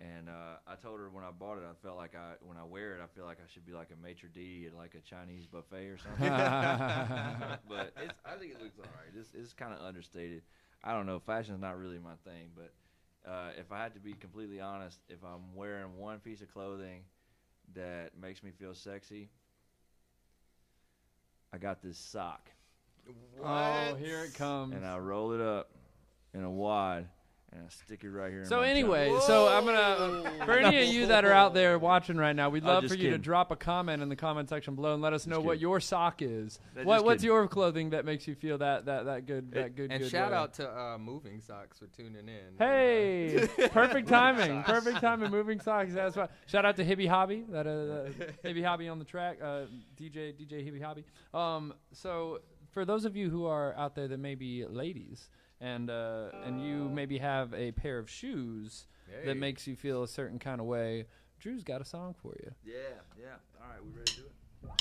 And uh, I told her when I bought it, I felt like I when I wear it, I feel like I should be like a maitre d' at like a Chinese buffet or something. but it's, I think it looks all right. It's, it's kind of understated. I don't know. Fashion's not really my thing, but uh, if I had to be completely honest, if I'm wearing one piece of clothing that makes me feel sexy, I got this sock.
Oh, here it comes.
and I roll it up in a wad and I stick it right here.
So
my
anyway,
junk.
so I'm gonna for any of you that are out there watching right now, we'd love
just
for you to drop a comment in the comment section below and let us know what your sock is.
That-
What what's
kidding.
your clothing that makes you feel that that that good that good
And
good
shout
way?
out to uh, Moving Socks for tuning in.
Hey, perfect timing. Perfect timing. Moving socks. That's why. Shout out to Hibby Hobby. That uh, uh, Hibby Hobby on the track. Uh, DJ DJ Hibby Hobby. Um, so for those of you who are out there that may be ladies and uh, and you maybe have a pair of shoes
Hey.
that makes you feel a certain kind of way, Drew's got a song for you.
Yeah, yeah. All right, we ready to do it?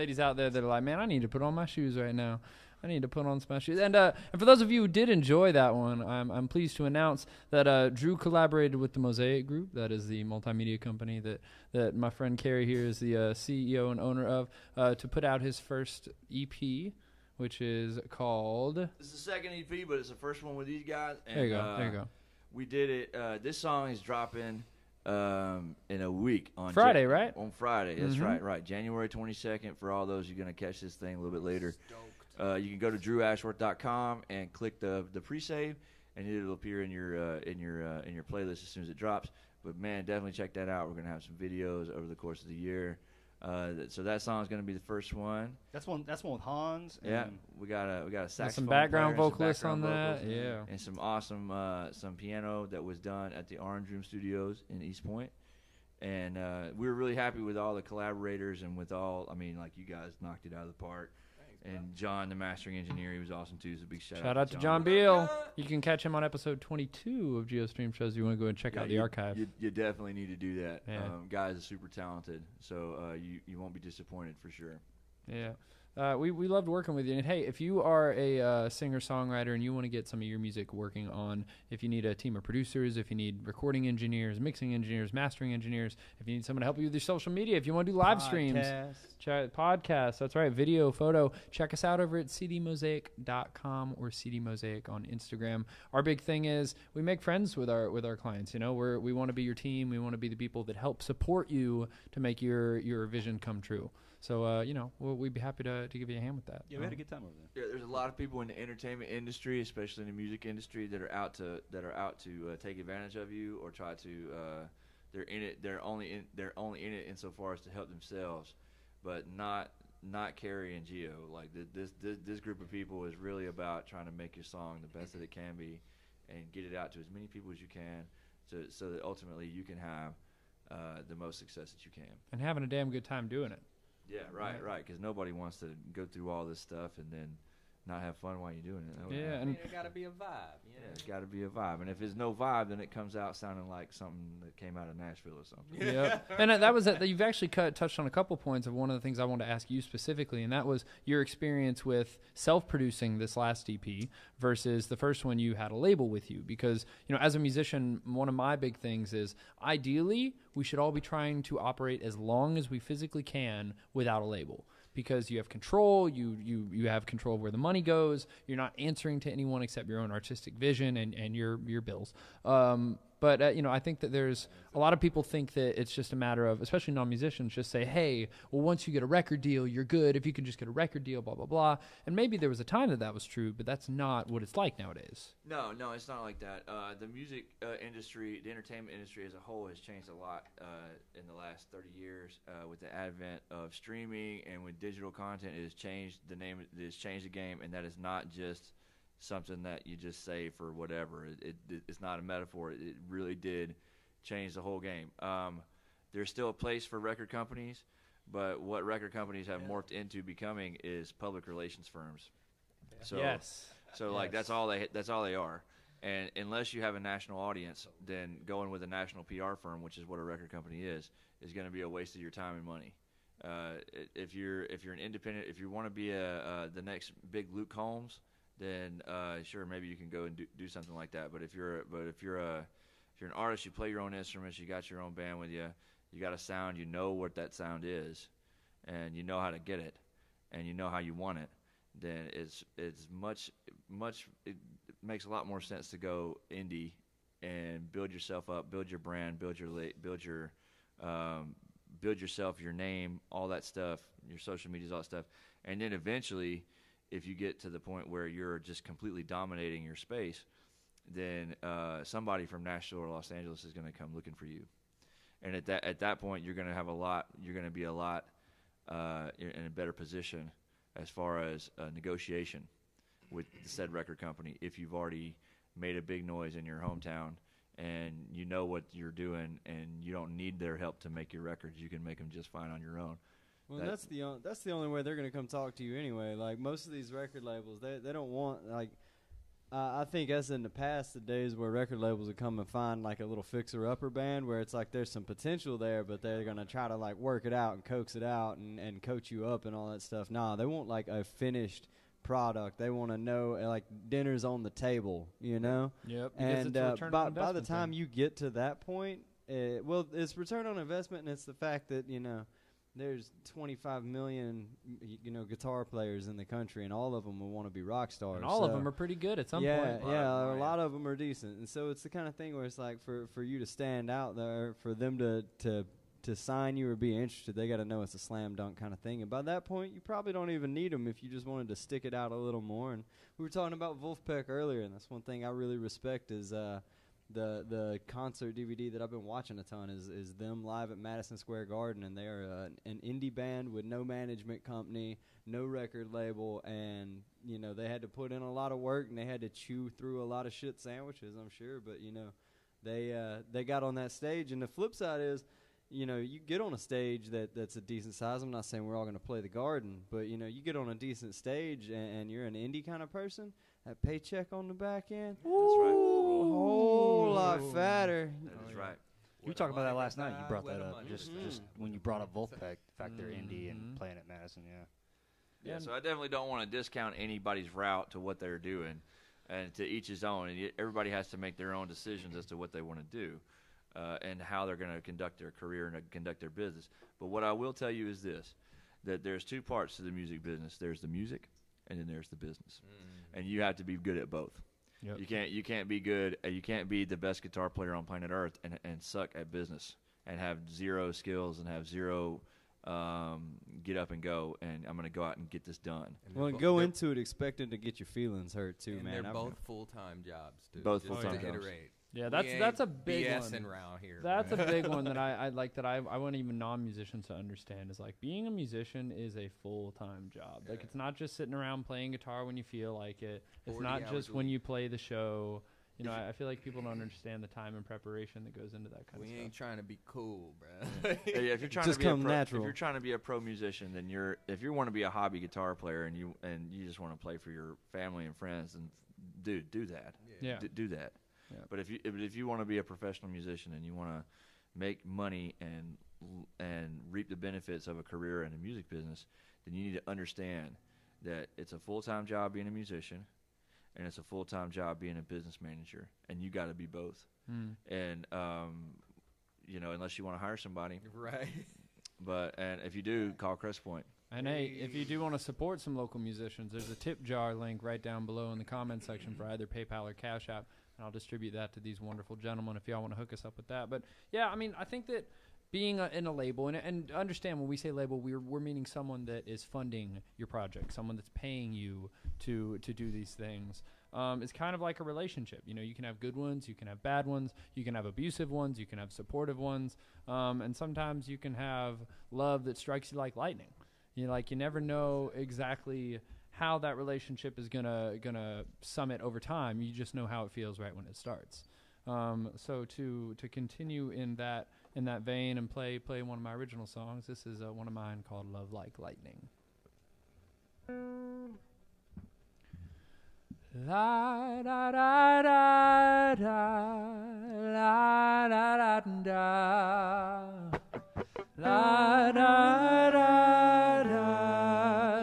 Ladies out there that are like, man, I need to put on my shoes right now. I need to put on some my shoes. And uh, and for those of you who did enjoy that one, I'm I'm pleased to announce that uh, Drew collaborated with the Mosaic Group. That is the multimedia company that that my friend Carrie here is the uh, CEO and owner of uh, to put out his first EP, which is called.
It's the second EP, but it's the first one with these guys. And,
There you go.
uh,
there you go.
We did it. Uh, this song is dropping um, in a week on
Friday, right?
On Friday, that's
Mhm.
right, right. January 22nd. For all those you're gonna catch this thing a little bit later, uh, you can go to drewashworth.com and click the the pre-save, and it'll appear in your uh, in your uh, in your playlist as soon as it drops. But man, definitely check that out. We're gonna have some videos over the course of the year. Uh, that, so that song's gonna be the first one.
That's one. That's one with Hans.
Yeah,
and
we got a we got a saxophone
some background
player and some
vocalists on
background
that.
vocals
Yeah.
and some awesome uh, some piano that was done at the Orange Room Studios in East Point. And uh, we were really happy with all the collaborators and with all. I mean, like you guys knocked it out of the park. And John, the mastering engineer, he was awesome too. So big shout,
Shout out to John Beal. You can catch him on episode 22 of GeoStream shows. You want to go and check
Yeah,
out the
you,
archive.
You, you definitely need to do that.
Yeah.
Um, guys are super talented, so uh, you you won't be disappointed for sure.
Yeah. Uh, we, we loved working with you. And hey, if you are a uh, singer songwriter and you want to get some of your music working on, if you need a team of producers, if you need recording engineers, mixing engineers, mastering engineers, if you need someone to help you with your social media, if you want to do live streams. Ch- podcast. That's right. Video, photo. Check us out over at cdmosaic.com or cdmosaic on Instagram. Our big thing is we make friends with our with our clients. You know, we're we want to be your team. We want to be the people that help support you to make your your vision come true. So uh, you know, we'll, we'd be happy to, to give you a hand with that.
Yeah, we had a
Um,
good time over there.
Yeah, there's a lot of people in the entertainment industry, especially in the music industry, that are out to that are out to uh, take advantage of you or try to. Uh, they're in it. They're only in. They're only in it insofar as to help themselves, but not not Carrie and Gio. Like th- this this this group of people is really about trying to make your song the best that it can be, and get it out to as many people as you can, to, so that ultimately you can have uh, the most success that you can.
and having a damn good time doing it.
Yeah, right, right. Because nobody wants to go through all this stuff and then not have fun while you're doing it. That
Yeah, and
mean, it gotta be a vibe. You
yeah, it's got to be a vibe. And if there's no vibe, then it comes out sounding like something that came out of Nashville or something.
Yep. and uh, that was it. You've actually cut, touched on a couple points of one of the things I wanted to ask you specifically, and that was your experience with self-producing this last EP versus the first one you had a label with you. Because you know, as a musician, one of my big things is ideally we should all be trying to operate as long as we physically can without a label. Because you have control, you, you you have control of where the money goes. You're not answering to anyone except your own artistic vision and, and your your bills. Um, but uh, you know, I think that there's a lot of people think that it's just a matter of, especially non-musicians, just say, "Hey, well, once you get a record deal, you're good. If you can just get a record deal, blah blah blah." And maybe there was a time that that was true, but that's not what it's like nowadays.
No, no, it's not like that. Uh, the music uh, industry, the entertainment industry as a whole, has changed a lot uh, in the last 30 years uh, with the advent of streaming and with digital content. It has changed the name. Has changed the game, and that is not just something that you just say for whatever. It, it, it's not a metaphor. It really did change the whole game. Um, there's still a place for record companies, but what record companies have morphed into becoming is public relations firms. So,
yes.
so like that's all they that's all they are. And unless you have a national audience, then going with a national PR firm, which is what a record company is, is going to be a waste of your time and money. Uh, if you're if you're an independent, if you want to be a uh, the next big Luke Combs, then uh, sure maybe you can go and do, do something like that. But if you're but if you're a if you're an artist, you play your own instruments, you got your own band with you, you got a sound, you know what that sound is, and you know how to get it, and you know how you want it then it's it's much much it makes a lot more sense to go indie and build yourself up, build your brand, build your build your um, build yourself, your name, all that stuff, your social medias, all that stuff, and then eventually, if you get to the point where you're just completely dominating your space, then uh, somebody from Nashville or Los Angeles is going to come looking for you, and at that at that point, you're going to have a lot. You're going to be a lot uh, in a better position as far as uh, negotiation with the said record company if you've already made a big noise in your hometown and you know what you're doing and you don't need their help to make your records you can make them just fine on your own
Well,
That-
that's the on, that's the only way they're gonna come talk to you anyway. Like most of these record labels, they they don't want like. Uh, I think as in the past, the days where record labels would come and find like a little fixer upper band where it's like there's some potential there, but they're gonna try to like work it out and coax it out and and coach you up and all that stuff. Nah, they want like a finished product. They want to know uh, like dinner's on the table, you know.
Yep.
and uh, by, by the time
thing.
you get to that point, uh, well, it's return on investment, and it's the fact that you know there's 25 million you know guitar players in the country, and all of them will want to be rock stars.
and all of them are pretty good at some
yeah,
point.
Yeah,
right.
a lot of them are decent, and so it's the kind of thing where it's like for for you to stand out there, for them to to to sign you or be interested, they got to know it's a slam dunk kind of thing. And by that point, you probably don't even need them if you just wanted to stick it out a little more. And we were talking about Vulfpeck earlier, and that's one thing I really respect is uh, the the concert DVD that I've been watching a ton is is them live at Madison Square Garden, and they are uh, an indie band with no management company, no record label, and you know they had to put in a lot of work and they had to chew through a lot of shit sandwiches, I'm sure, but you know they uh, they got on that stage, and the flip side is. You know, you get on a stage that, that's a decent size. I'm not saying we're all going to play the garden, but you know, you get on a decent stage and, and you're an indie kind of person. That paycheck on the back end,
that's right
a whole lot fatter.
that is right
You were talking about that last night. You brought that up
money
just
is.
just when you brought up Vulfpeck, the fact they're indie
Mhm.
and playing at Madison. Yeah.
Yeah, so I definitely don't want to discount anybody's route to what they're doing, and to each his own. And everybody has to make their own decisions as to what they want to do, uh, and how they're going to conduct their career and uh, conduct their business. But what I will tell you is this: that there's two parts to the music business. There's the music, and then there's the business, and you have to be good at both.
Yep.
You can't you can't be good. uh, You can't be the best guitar player on planet Earth and and suck at business and have zero skills and have zero um, get up and go and I'm going to go out and get this done.
And
Well, and
bo-
go into it expecting to get your feelings hurt too,
and
man.
They're
I've-
both full time jobs. Too,
Both
full-time
jobs.
iterate.
Yeah, that's that's a big
BSing
one.
around here.
That's a big one that I, I like that I, I want even non musicians to understand is like being a musician is a full time job. Like it's not just sitting around playing guitar when you feel like it. It's not just when you play the show. You know, I, I feel like people don't understand the time and preparation that goes into that kind
we
of
ain't trying to be cool, bro.
Yeah, if you're trying
Just
to be a
come
pro,
natural.
if you're trying to be a pro musician, then you're if you want to be a hobby guitar player and you and you just want to play for your family and friends, then dude, do that.
Yeah.
D- do that.
Yeah.
But if you if, if you want to be a professional musician and you want to make money and and reap the benefits of a career in the music business, then you need to understand that it's a full time job being a musician, and it's a full time job being a business manager, and you got to be both.
Mm.
And um, you know, unless you want to hire somebody,
right.
but and if you do, call Crest Point.
And hey, if you do want to support some local musicians, there's a tip jar link right down below in the comment section for either PayPal or Cash App, and I'll distribute that to these wonderful gentlemen if y'all want to hook us up with that. But yeah, I mean, I think that being a, in a label and, and understand when we say label, we're we're meaning someone that is funding your project, someone that's paying you to to do these things. Um, it's kind of like a relationship. You know, you can have good ones, you can have bad ones, you can have abusive ones, you can have supportive ones, um, and sometimes you can have love that strikes you like lightning. You know, like you never know exactly how that relationship is gonna gonna summit over time. You just know how it feels right when it starts. Um, so to to continue in that in that vein and play play one of my original songs, this is uh, one of mine called "Love Like Lightning." La da da da da la da da da La da da da,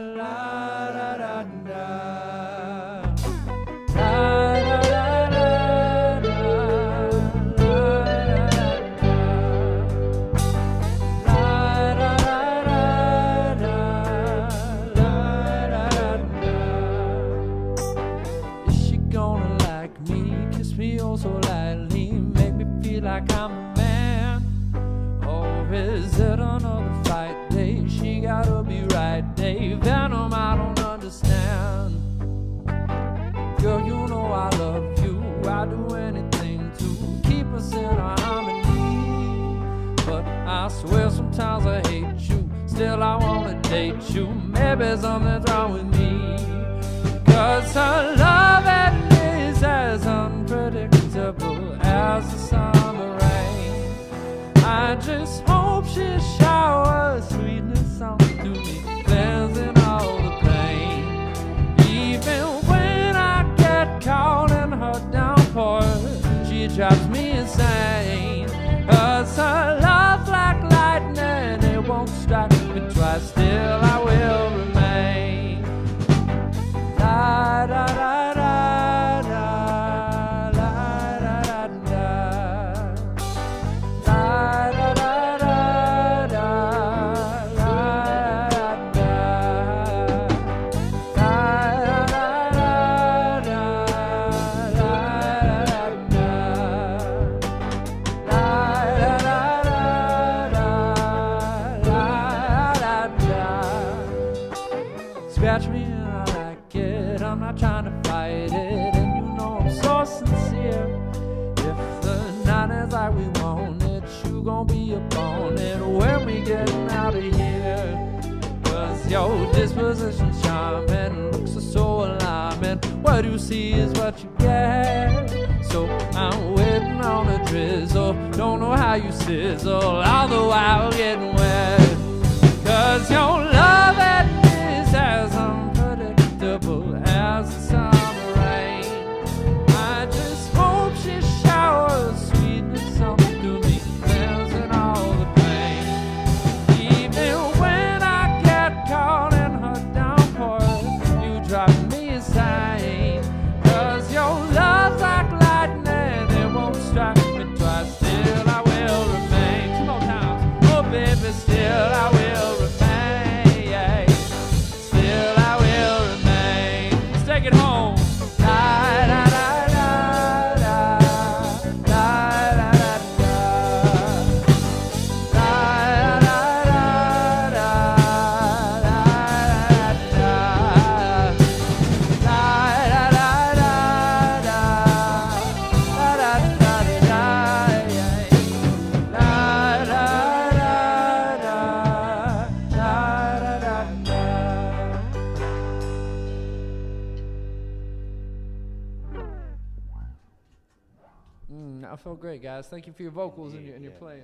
I feel great, guys. Thank you for your vocals and your, and your playing.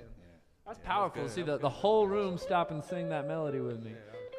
That's powerful. to See the, the whole room stop and sing that melody with me.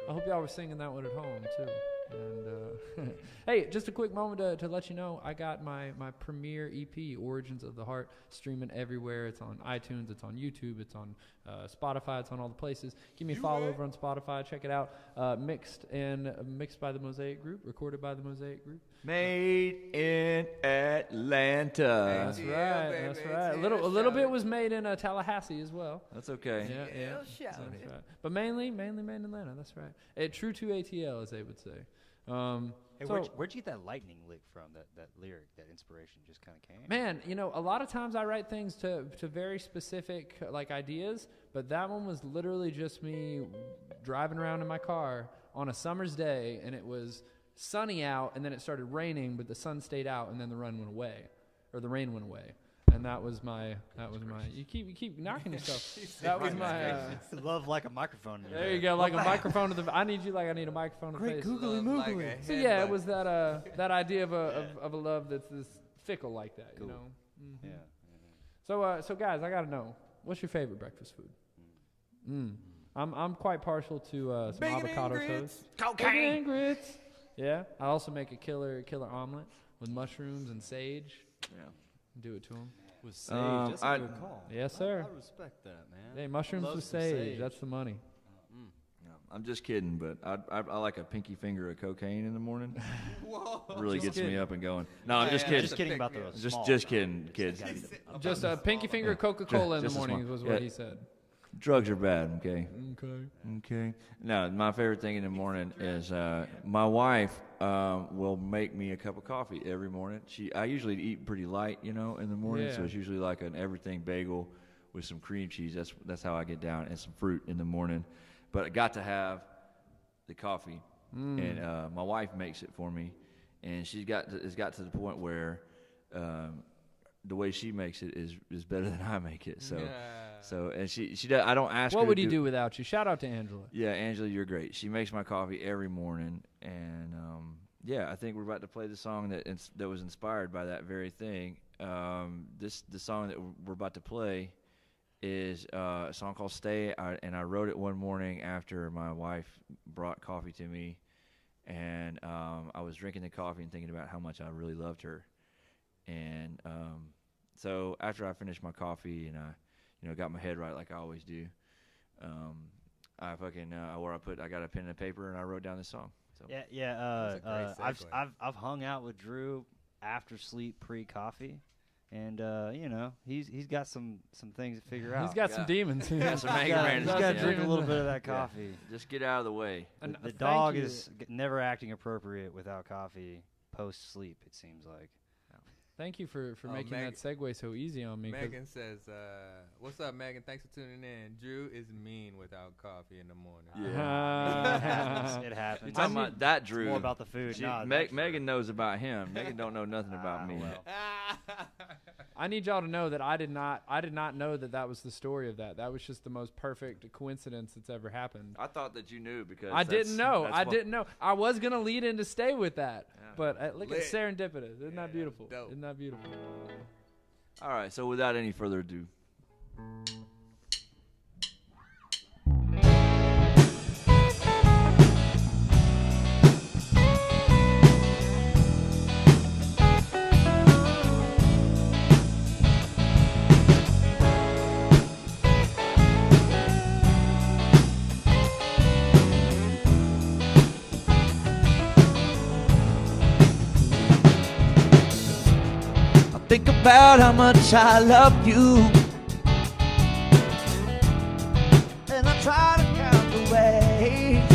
I hope y'all were singing that one at home too. And uh, hey, just a quick moment to, to let you know, I got my my premiere EP, Origins of the Heart, streaming everywhere. It's on iTunes, it's on YouTube, it's on uh, Spotify, it's on all the places. Give me a follow over on Spotify. Check it out. Uh, mixed and uh, mixed by the Mosaic Group, recorded by the Mosaic Group.
Made in Atlanta.
That's
Yeah,
right.
baby.
That's right. A little a little bit was made in uh, Tallahassee as well.
That's okay.
Yeah, yeah.
shout
That's right. But mainly, mainly made in Atlanta. That's right. Eh, true to ATL, as they would say. Um,
Hey,
so,
where'd, you, where'd you get that lightning lick from? That that lyric, that inspiration just kind of came.
man, you know, a lot of times I write things to to very specific like ideas, but that one was literally just me driving around in my car on a summer's day, and it was sunny out, and then it started raining, but the sun stayed out, and then the run went away, or the rain went away. And that was my, that was my. You keep, you keep knocking yourself. that was my. Uh,
Love like a microphone. in your
There you go, like a microphone to the. I need you like I need a microphone to the face.
Love like
So yeah, it was that uh that idea of a of, of a love that's this fickle like that, you know. Mhm.
Yeah.
So uh so guys, I gotta know, what's your favorite breakfast food? Mm. I'm I'm quite partial to uh, some
Bacon and
avocado
grits.
toast. Bacon and grits. Yeah, I also make a killer killer omelet with mushrooms and sage.
Yeah.
Do it to them.
With sage,
Um,
that's a
I-
good call.
Yes, sir.
I, I respect that, man.
Hey, mushrooms
Love
with sage.
sage.
That's the money.
Yeah, I'm just kidding, but I, I, I like a pinky finger of cocaine in the morning.
Whoa.
really
Just
gets me up and going. No, I'm
Yeah,
just kidding.
Just kidding about the
Just-
Just, just kidding, kids.
Gotta be the-
Just a pinky finger of Coca Cola in the
just a
morning was what
yeah.
he said.
Drugs are bad. Okay.
Okay.
Okay. No, my favorite thing in the morning is uh, my wife um, will make me a cup of coffee every morning. She, I usually eat pretty light, you know, in the morning, so it's usually like an everything bagel with some cream cheese. That's that's how I get down, and some fruit in the morning. But I got to have the coffee, and uh, my wife makes it for me, and she's got to, it's got to the point where. Um, the way she makes it is is better than I make it. So
Yeah.
So and she she does, I don't ask her.
What
to
would he do without you? Shout out to Angela.
Yeah, Angela, you're great. She makes my coffee every morning, and um, yeah, I think we're about to play the song that ins- that was inspired by that very thing. Um, this the song that we're about to play is uh, a song called "Stay," I, and I wrote it one morning after my wife brought coffee to me, and um, I was drinking the coffee and thinking about how much I really loved her, and um, so after I finished my coffee and I, you know, got my head right like I always do. Um, I fucking uh, where I put I got a pen and a paper and I wrote down this song. So
Yeah, yeah. Uh, uh, I've. I've I've hung out with Drew after sleep, pre coffee, and uh, you know he's he's got some some things to figure out.
He's got some
Yeah.
demons.
Got some
He's
anger
got,
management,
he's got to drink a little bit of that
Yeah.
coffee.
just get out of the way.
The, the dog
you.
is never acting appropriate without coffee post sleep. It seems like.
Thank you for, for
Oh,
making
Meg-
that segue so easy on me.
Megan says, uh, "What's up, Megan? Thanks for tuning in. Drew is mean without coffee in the morning."
it happens. It happens.
You're talking about that
It's
Drew.
more about the food.
She-
Nah,
Meg-
that's-
Megan knows about him. Megan don't know nothing about
Ah,
me.
well.
I need y'all to know that I did not I did not know that that was the story of that. That was just the most perfect coincidence that's ever happened.
I thought that you knew because
I didn't know. I didn't know. I was gonna lead in to stay with that,
Yeah.
but uh, look
Lit.
at serendipitous. Isn't
Yeah,
that beautiful?
dope.
Isn't that beautiful?
All right, so without any further ado,
about how much I love you. And I try to count the ways.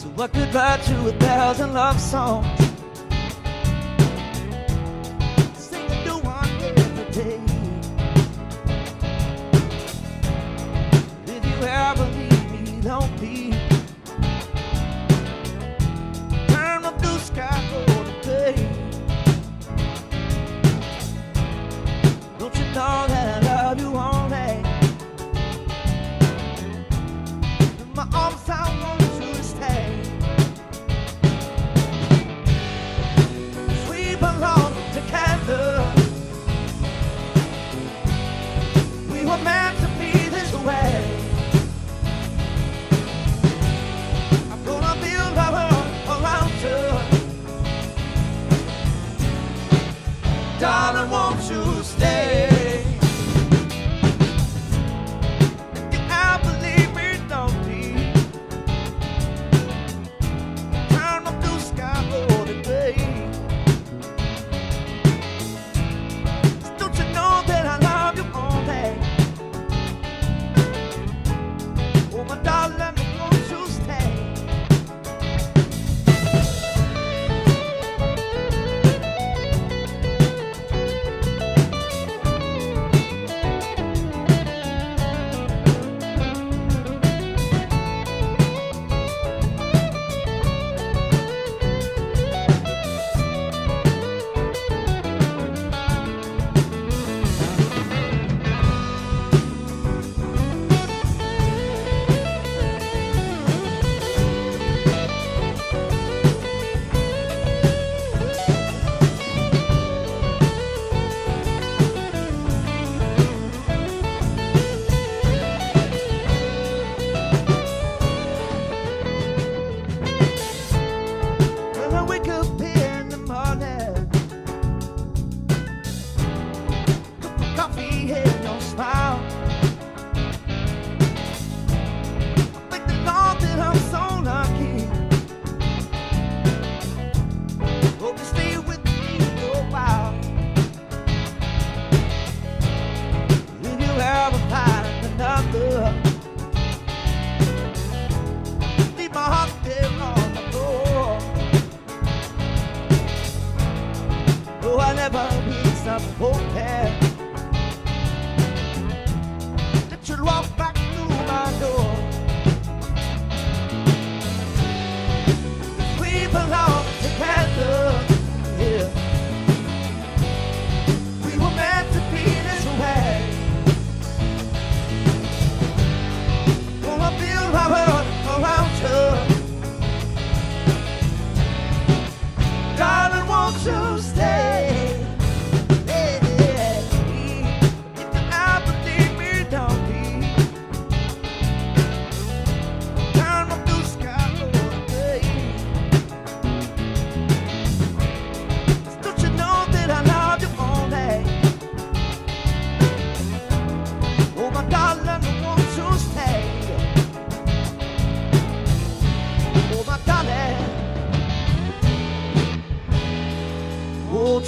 So I could write you a thousand love songs. Sing a one every day. If you ever leave me lonely. Turn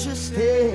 majesté.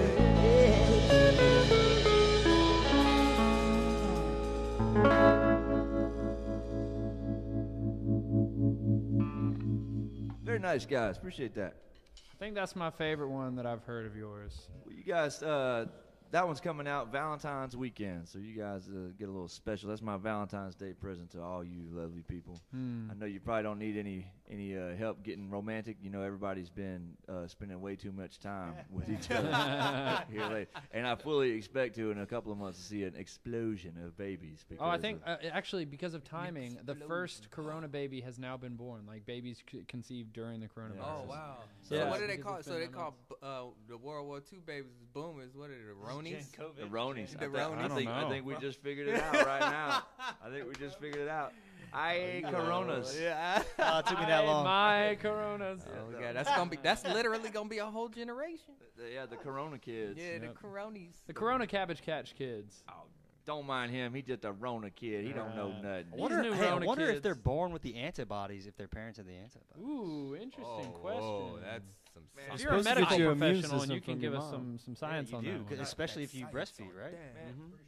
Very
nice, guys. Appreciate that.
I think that's my favorite one that I've heard of yours.
Well, you guys, uh, that one's coming out Valentine's weekend, so you guys uh, get a little special. That's my Valentine's Day present to all you lovely people.
Hmm.
I know you probably don't need any any uh, help getting romantic. You know, everybody's been uh, spending way too much time with each other here lately, and I fully expect to in a couple of months to see an explosion of babies.
Oh, I think uh, actually because of timing, the first Corona baby has now been born. Like babies c- conceived during the coronavirus.
Oh wow! So
Yeah.
what do they call?
it's
So they call uh, the World War II babies boomers. What are the Ronies?
the Ronies.
The
I, thi-
Ronies.
I
I don't
think I think we just figured it out right now. I think we just figured it out. I Coronas.
Yeah. oh, it took me that
Ay,
long.
My Coronas.
Oh yeah, that's gonna be. That's literally gonna be a whole generation.
The- yeah, the Corona kids.
Yeah, the
Yep.
Coronies.
The Corona Cabbage Patch kids.
Oh, don't mind him. He just a Rona kid. He don't know
Uh,
nothing.
I wonder,
new
hey, I
Rona
wonder if they're born with the antibodies, if their parents have the antibodies.
Ooh, interesting
oh,
question.
Whoa, that's some.
Man,
if you're a
supposed to get
medical
your immune
professional and you can
from
give
your
us
mom.
some, some science
you
on
do,
that.
'cause
one.
especially if you breastfeed, right?
that.
Man,
Mhm.
Quit.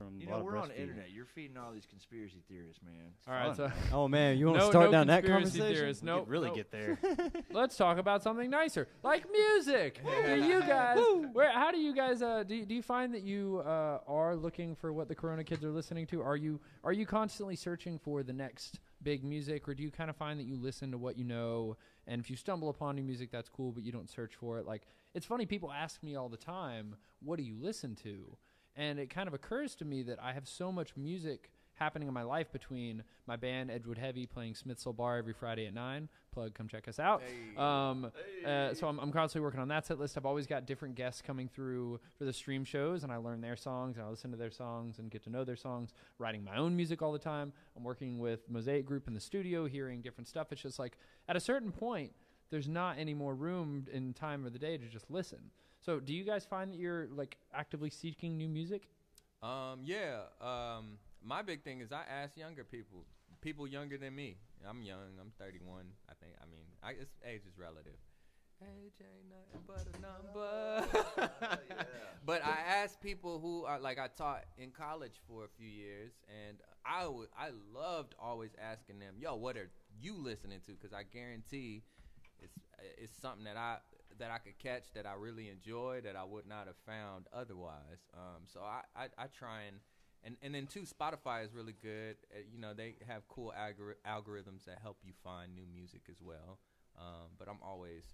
From
You
a
know,
lot of
we're on the internet. You're feeding all these conspiracy theorists, man.
All right, so
Oh man, you want to
no,
start
no
down that
conspiracy
conversation?
theorists.
We
Nope,
could really
nope.
get there.
Let's talk about something nicer, like music. do you guys? Where? How do you guys? Uh, do, do you find that you uh, are looking for what the Corona kids are listening to? Are you are you constantly searching for the next big music, or do you kind of find that you listen to what you know, and if you stumble upon new music, that's cool, but you don't search for it? Like it's funny, people ask me all the time, "What do you listen to?" And it kind of occurs to me that I have so much music happening in my life between my band Edgewood Heavy playing Smith's Olde Bar every Friday at nine. Plug, come check us out.
Hey.
Um, uh, so I'm, I'm constantly working on that set list. I've always got different guests coming through for the stream shows, and I learn their songs and I listen to their songs and get to know their songs. Writing my own music all the time. I'm working with Mosaic Group in the studio, hearing different stuff. It's just like at a certain point, there's not any more room in time of the day to just listen. So, do you guys find that you're like actively seeking new music?
Um, yeah. Um, my big thing is I ask younger people, people younger than me. I'm young. I'm 31. I think. I mean, I, it's, age is relative. Age ain't nothing but a number. But I ask people who are like I taught in college for a few years, and I I loved always asking them, "Yo, what are you listening to?" Because I guarantee it's it's something that I that I could catch that I really enjoy that I would not have found otherwise. Um, so I, I, I try and and and then too, Spotify is really good. Uh, you know, they have cool algori- algorithms that help you find new music as well. Um, but I'm always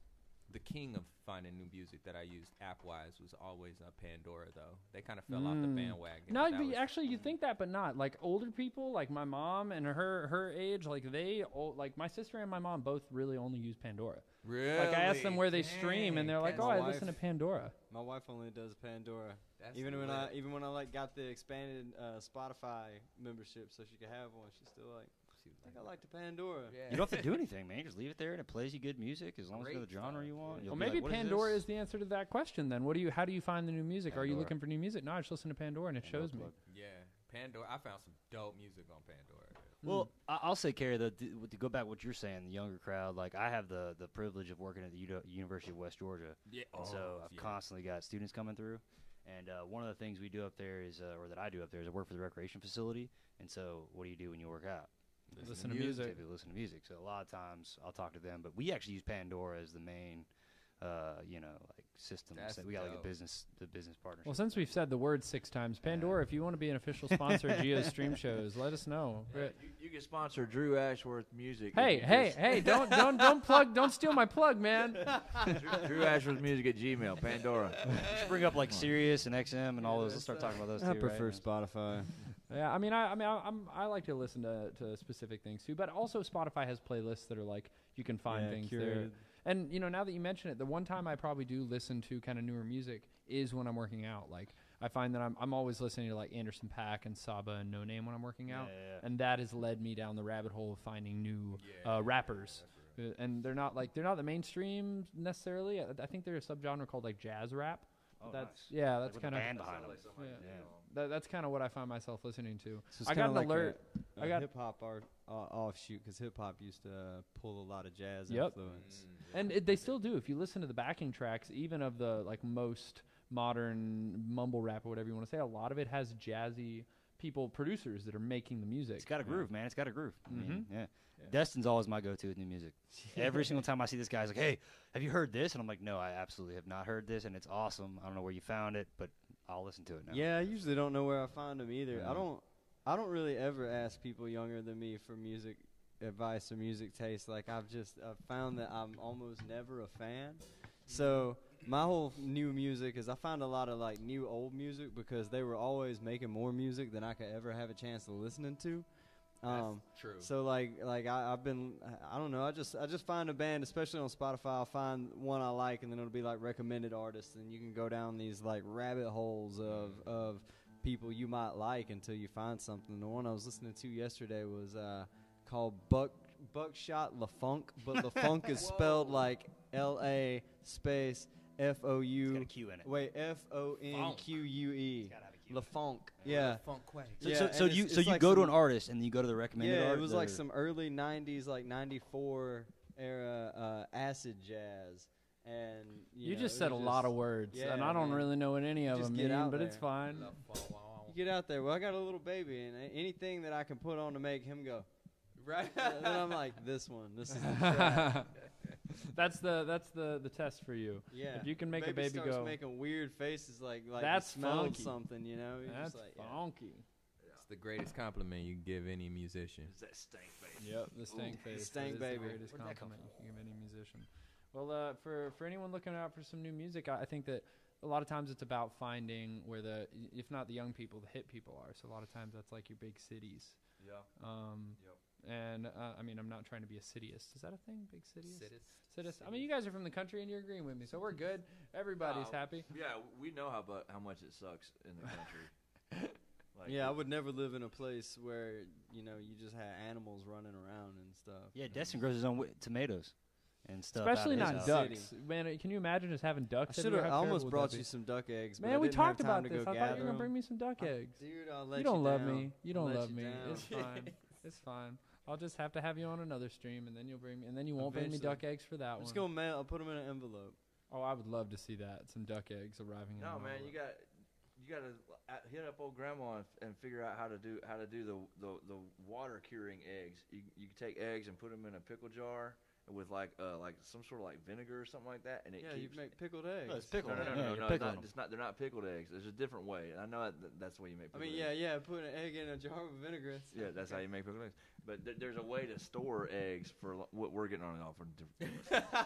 the king of finding new music that I used app wise was always uh, Pandora though. They kind of fell off the
Mm.
bandwagon.
No,
was-
actually, you think that, but not like older people, like my mom and her her age, like they, like my sister and my mom both really only use Pandora.
Really?
Like I asked them where they stream, and they're like, "Oh,
that's
I
my
listen to. Pandora."
My wife only does Pandora.
That's
even when I
lit.
even when I like got the expanded uh, Spotify membership, so she could have one, she's still like,
She
I think I like the Pandora.
Yeah.
You don't have to do anything, man. Just leave it there and it plays you good music as long as you know the
Great
genre you want.
yeah.
You'll
Well,
be
maybe
like, "What is
Pandora
this?"
is, the answer to that question. Then, what do you? How do you find the new music? Are you
Pandora.
looking for new music? No, I just listen to Pandora, and it
Pandora
shows me.
Yeah, Pandora. I found some dope music on Pandora.
Well, I- I'll say, Carrie, though, to, to go back to what you're saying, the younger crowd, like I have the the privilege of working at the Uni- University of West Georgia,
Yeah.
and so I've constantly got students coming through. And uh, one of the things we do up there is, uh, or that I do up there, is I work for the recreation facility. And so, what do you do when you work out?
Listen to music.
Typically listen to music. So a lot of times I'll talk to them, but we actually use Pandora as the main, uh, you know, like systems.
That's
So we got like a business, the business partnership.
Well, since we've said the word six times, Pandora, if you want to be an official sponsor of Gio's stream shows, let us know.
You, you can sponsor Drew Ashworth Music.
Hey, hey,
just-
hey! Don't, don't, don't plug! Don't steal my plug, man.
Drew, Drew Ashworth Music at Gmail, Pandora.
Just bring up like Sirius and XM and all those. Let's start talking about those.
I
too,
prefer
right?
Spotify.
Yeah, I mean, I, I mean, I, I'm, I like to listen to, to specific things too, but also Spotify has playlists that are like you can find
Yeah,
things there.
Curated.
And you know, now that you mention it, the one time I probably do listen to kind of newer music is when I'm working out. Like I find that I'm I'm always listening to like Anderson .Paak and Saba and Noname when I'm working out,
yeah, yeah.
and that has led me down the rabbit hole of finding new
Yeah,
uh, rappers. Uh, And they're not like they're not the mainstream necessarily. I, I think they're a subgenre called like jazz rap.
Oh,
that's
nice.
yeah, that's
with
kind of
band behind them.
yeah.
Yeah.
That, that's kind of what I find myself listening to.
So
I got an
like
alert.
A,
I got-
hip hop art uh, offshoot because hip hop used to pull a lot of jazz
Yep.
influence.
And it, they still do. If you listen to the backing tracks, even of the like most modern mumble rap or whatever you want to say, a lot of it has jazzy people producers that are making the music.
It's got a groove, man. It's got a groove. I mean,
Mhm.
yeah. Destin's always my go-to with new music. Every single time I see this guy's like, "Hey, have you heard this?" And I'm like, "No, I absolutely have not heard this, and it's awesome. I don't know where you found it, but I'll listen to it now."
Yeah, I usually don't know where I find them either.
Yeah.
I don't. I don't really ever ask people younger than me for music advice or music taste. Like I've just I've found that I'm almost never a fan. So my whole new music is I find a lot of like new old music because they were always making more music than I could ever have a chance of listening to. Um,
True.
so like like I, I've been I don't know I just I just find a band especially on Spotify I'll find one I like and then it'll be like recommended artists and you can go down these like rabbit holes of of people you might like until you find something. The one I was listening to yesterday was uh, called Buck Buckshot LeFonque, but LeFonque is spelled like L A space F O
It's got a
U
Q in it.
wait F O N Q U E
Gotta have a Q in it.
LeFonque yeah.
So,
Yeah,
so, so
and
you
it's-
so
it's
you
like
go to
some-
an artist and then you go to the recommended
yeah,
art.
it was like some early '90s, like '94 era uh, acid jazz, and you,
You,
know,
just
it
said a
was
lot of
just-
words, and I don't
man.
really know what any of
just
them
get
mean,
out
but it's
there.
fine.
You get out there. Well, I got a little baby, and a- anything that I can put on to make him go,
Right.
then I'm like, this one. This is the track.
that's the that's the the test for you.
Yeah.
If you can make a baby
starts
go,
making weird faces, like like
That's
he smelled
funky.
something, you know. You're
that's
just like, yeah.
funky.
It's the greatest compliment you can give any musician.
It's that stank face.
Yep, the stank
Ooh,
face.
stank
that is
baby.
The greatest
Where'd that come
compliment you can give any musician. Well, uh, for for anyone looking out for some new music, I, I think that a lot of times it's about finding where the, if not the young people, the hit people are. So a lot of times that's like your big cities.
Yeah.
Um,
Yep.
And uh, I mean, I'm not trying to be a cityist. Is that a thing? Big cityist?
Cities.
Cityist. I mean, you guys are from the country and you're agreeing with me, so we're good. Everybody's
Oh,
happy.
Yeah, we know how bu- how much it sucks in the country. like,
Yeah, I would never live in a place where you know you just had animals running around and stuff.
yeah, Destin grows his own wi- tomatoes and stuff.
Especially not
house.
duck.
ducks. Man, uh, can you imagine just having ducks?
I
ducks?
should
everywhere?
have. I almost brought you some duck eggs.
Man,
I
we talked about this. I thought you were gonna bring me some duck eggs.
Dude, I'll let
You don't love
down.
me. You don't
let
love
you
me.
down.
It's fine. It's fine. I'll just have to have you on another stream, and then you'll bring me, and then you won't bring me duck eggs for that
I'm
one.
just gonna mail. I'll put them in an envelope.
oh, I would love to see that. Some duck eggs arriving. in
No
an
man, you got you got to uh, hit up old grandma and, and figure out how to do how to do the the, the water curing eggs. You you can take eggs and put them in a pickle jar with like uh like some sort of like vinegar or something like that, and it
Yeah, you
keeps.
make pickled eggs.
No, it's pickled.
no, no, no,
Yeah,
no,
you're
no,
pickling
not,
them.
it's not. They're not pickled eggs. There's a different way. I know that, that's the way you make.
I mean,
eggs.
yeah, yeah. Put an egg in a jar of vinegar.
Yeah, that's how you make pickled eggs. But th- there's a way to store eggs for lo- what we're getting on it all for different.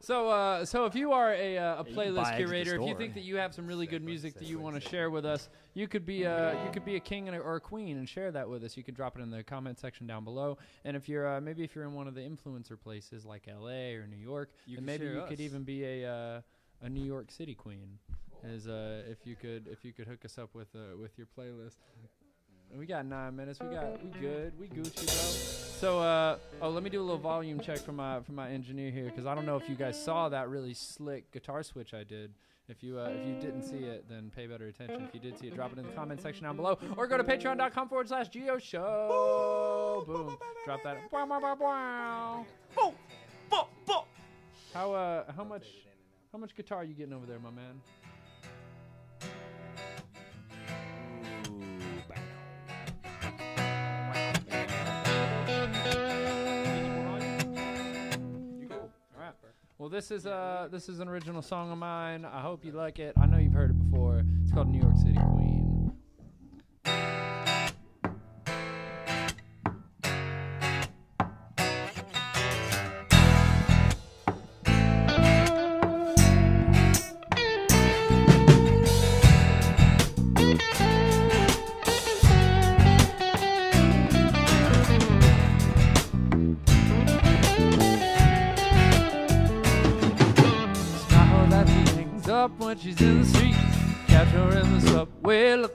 So, uh, so if you are a, uh, a
can buy
playlist
eggs at the
curator, if you
store.
think that you have some really good music that you want to share with us, you could be a you could be a king and a, or a queen and share that with us. You could drop it in the comment section down below. And if you're uh, maybe if you're in one of the influencer places like L.A. or New York,
You
then
could
maybe
share
you could
us.
even be a uh, a New York City queen. As uh, if you could if you could hook us up with uh, with your playlist. We got nine minutes. We got we good. We Gucci, bro. So uh oh, let me do a little volume check from my from my engineer here because I don't know if you guys saw that really slick guitar switch I did. If you uh, if you didn't see it, then pay better attention. If you did see it, drop it in the comment section down below, or go to patreon.com forward slash gio show. Boom. Drop that. How uh how much how much guitar are you getting over there, my man? Well, this is uh this is an original song of mine. I hope you like it. I know you've heard it before. It's called New York City Queen.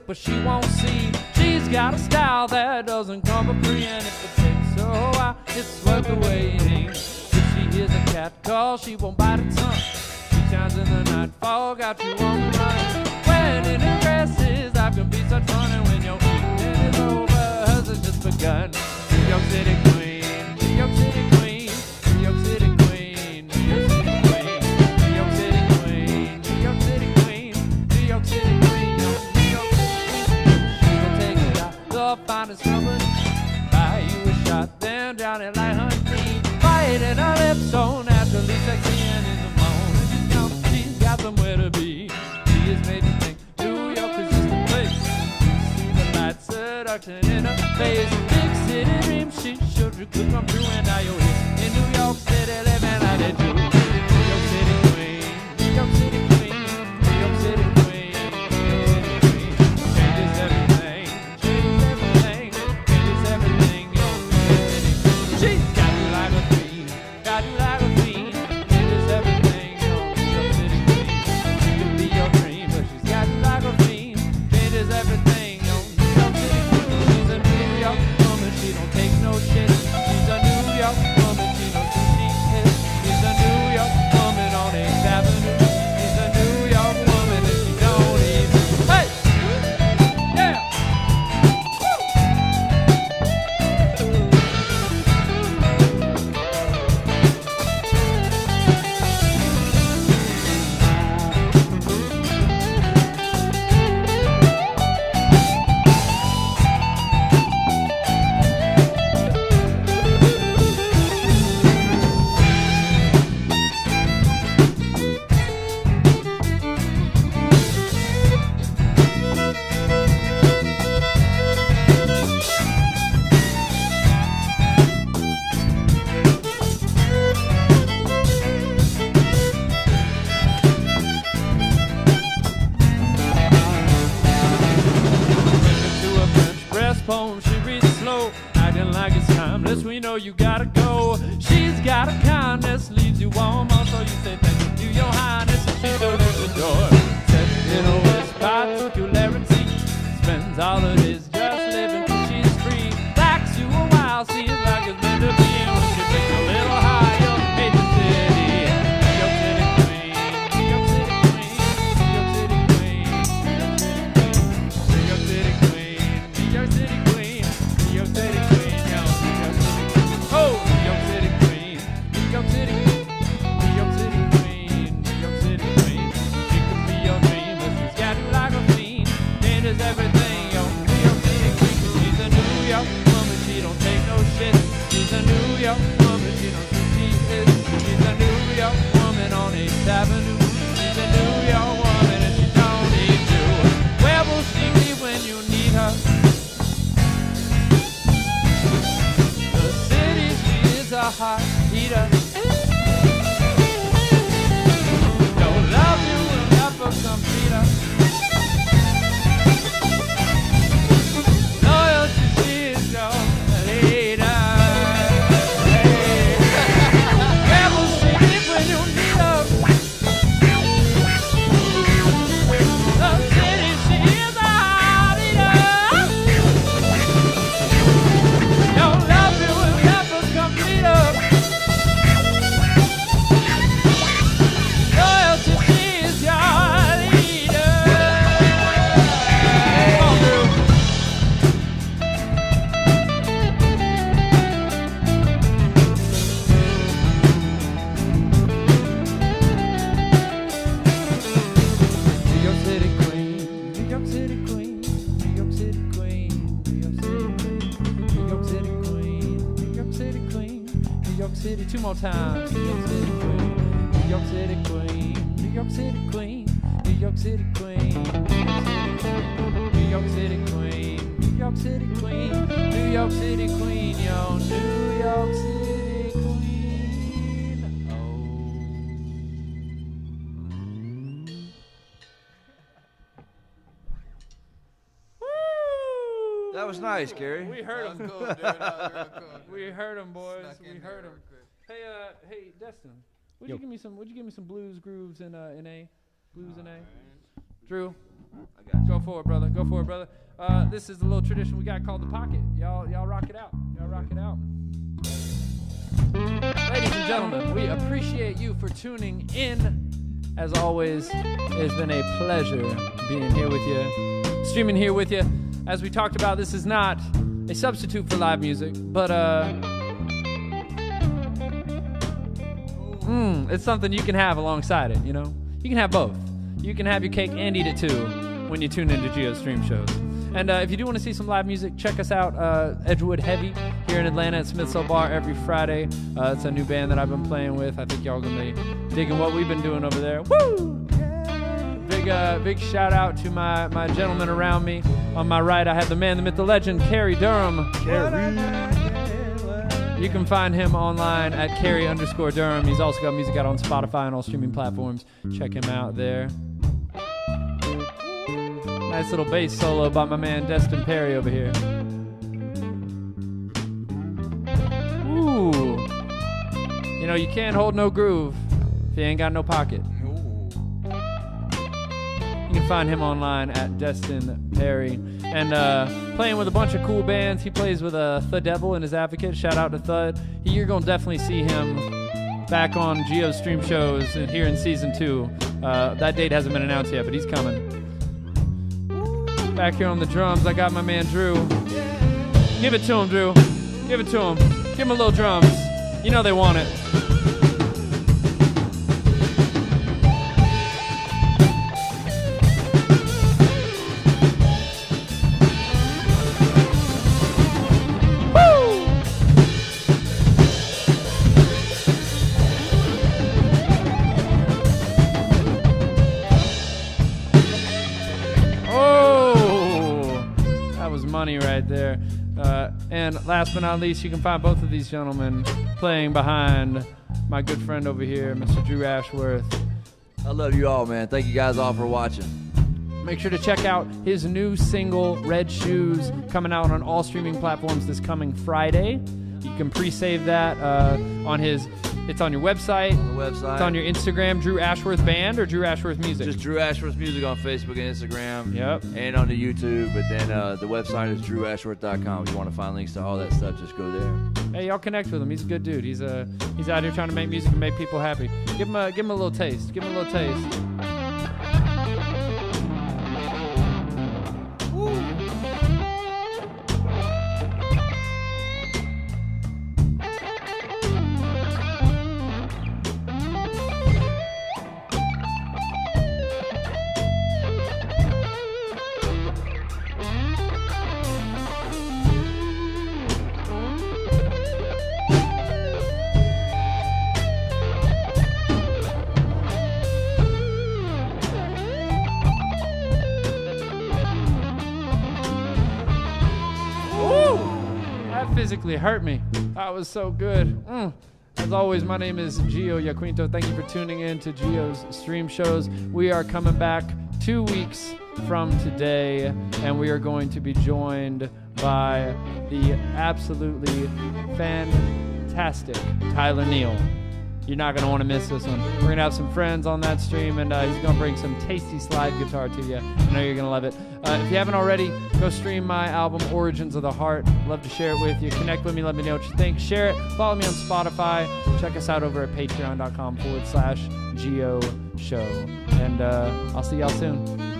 But she
nice, Gary.
We heard him. We heard him, boys. We heard him. Hey, uh, hey, Destin. Would you give me some? Would you give me some blues grooves in uh, in a blues in a? Drew,
I got
go for it, brother. Go for it, brother. Uh, this is a little tradition we got called the pocket. Y'all, y'all rock it out. Y'all rock it out. Ladies and gentlemen, we appreciate you for tuning in. As always, it's been a pleasure being here with you, streaming here with you as we talked about, this is not a substitute for live music, but uh, mm, it's something you can have alongside it. You know, you can have both. You can have your cake and eat it too when you tune into Gio Stream shows. And uh, if you do want to see some live music, check us out, uh, Edgewood Heavy, here in Atlanta at Smith's Bar every Friday. Uh, it's a new band that I've been playing with. I think y'all gonna be digging what we've been doing over there. Woo! Big, uh, big shout out to my, my gentleman around me. On my right, I have the man, the myth, the legend, Carrie Durham. Carrie. You can find him online at Carrie underscore Durham. He's also got music out on Spotify and all streaming platforms. Check him out there. Nice little bass solo by my man Destin Perry over here. Ooh. You know, you can't hold no groove if you ain't got no pocket. Can find him online at Destin Perry. And uh, playing with a bunch of cool bands. He plays with uh, The Devil and his advocate. Shout out to Thud. You're going to definitely see him back on Gio's stream shows and here in season two. Uh, that date hasn't been announced yet, but he's coming. Back here on the drums, I got my man Drew. Give it to him, Drew. Give it to him. Give him a little drums. You know they want it. Last but not least, you can find both of these gentlemen playing behind my good friend over here, Mr. Drew Ashworth.
I love you all, man. Thank you guys all for watching.
Make sure to check out his new single, Red Shoes, coming out on all streaming platforms this coming Friday. You can pre-save that uh, on his. It's on your website.
On the website.
It's on your Instagram, Drew Ashworth Band or Drew Ashworth Music.
Just Drew Ashworth Music on Facebook and Instagram.
Yep.
And on the YouTube. But then uh, the website is drewashworth.com. If you want to find links to all that stuff, just go there.
Hey, y'all connect with him. He's a good dude. He's uh, he's out here trying to make music and make people happy. Give him a give him a little taste. Give him a little taste. Hurt me. That was so good. Mm. As always, my name is Gio Yaquinto. Thank you for tuning in to Gio's stream shows. We are coming back two weeks from today, and we are going to be joined by the absolutely fantastic Tyler Neal. You're not going to want to miss this one. We're going to have some friends on that stream, and uh, he's going to bring some tasty slide guitar to you. I know you're going to love it. Uh, if you haven't already, go stream my album, Origins of the Heart. Love to share it with you. Connect with me. Let me know what you think. Share it. Follow me on Spotify. Check us out over at patreon.com forward slash Gio Show. And uh, I'll see y'all soon.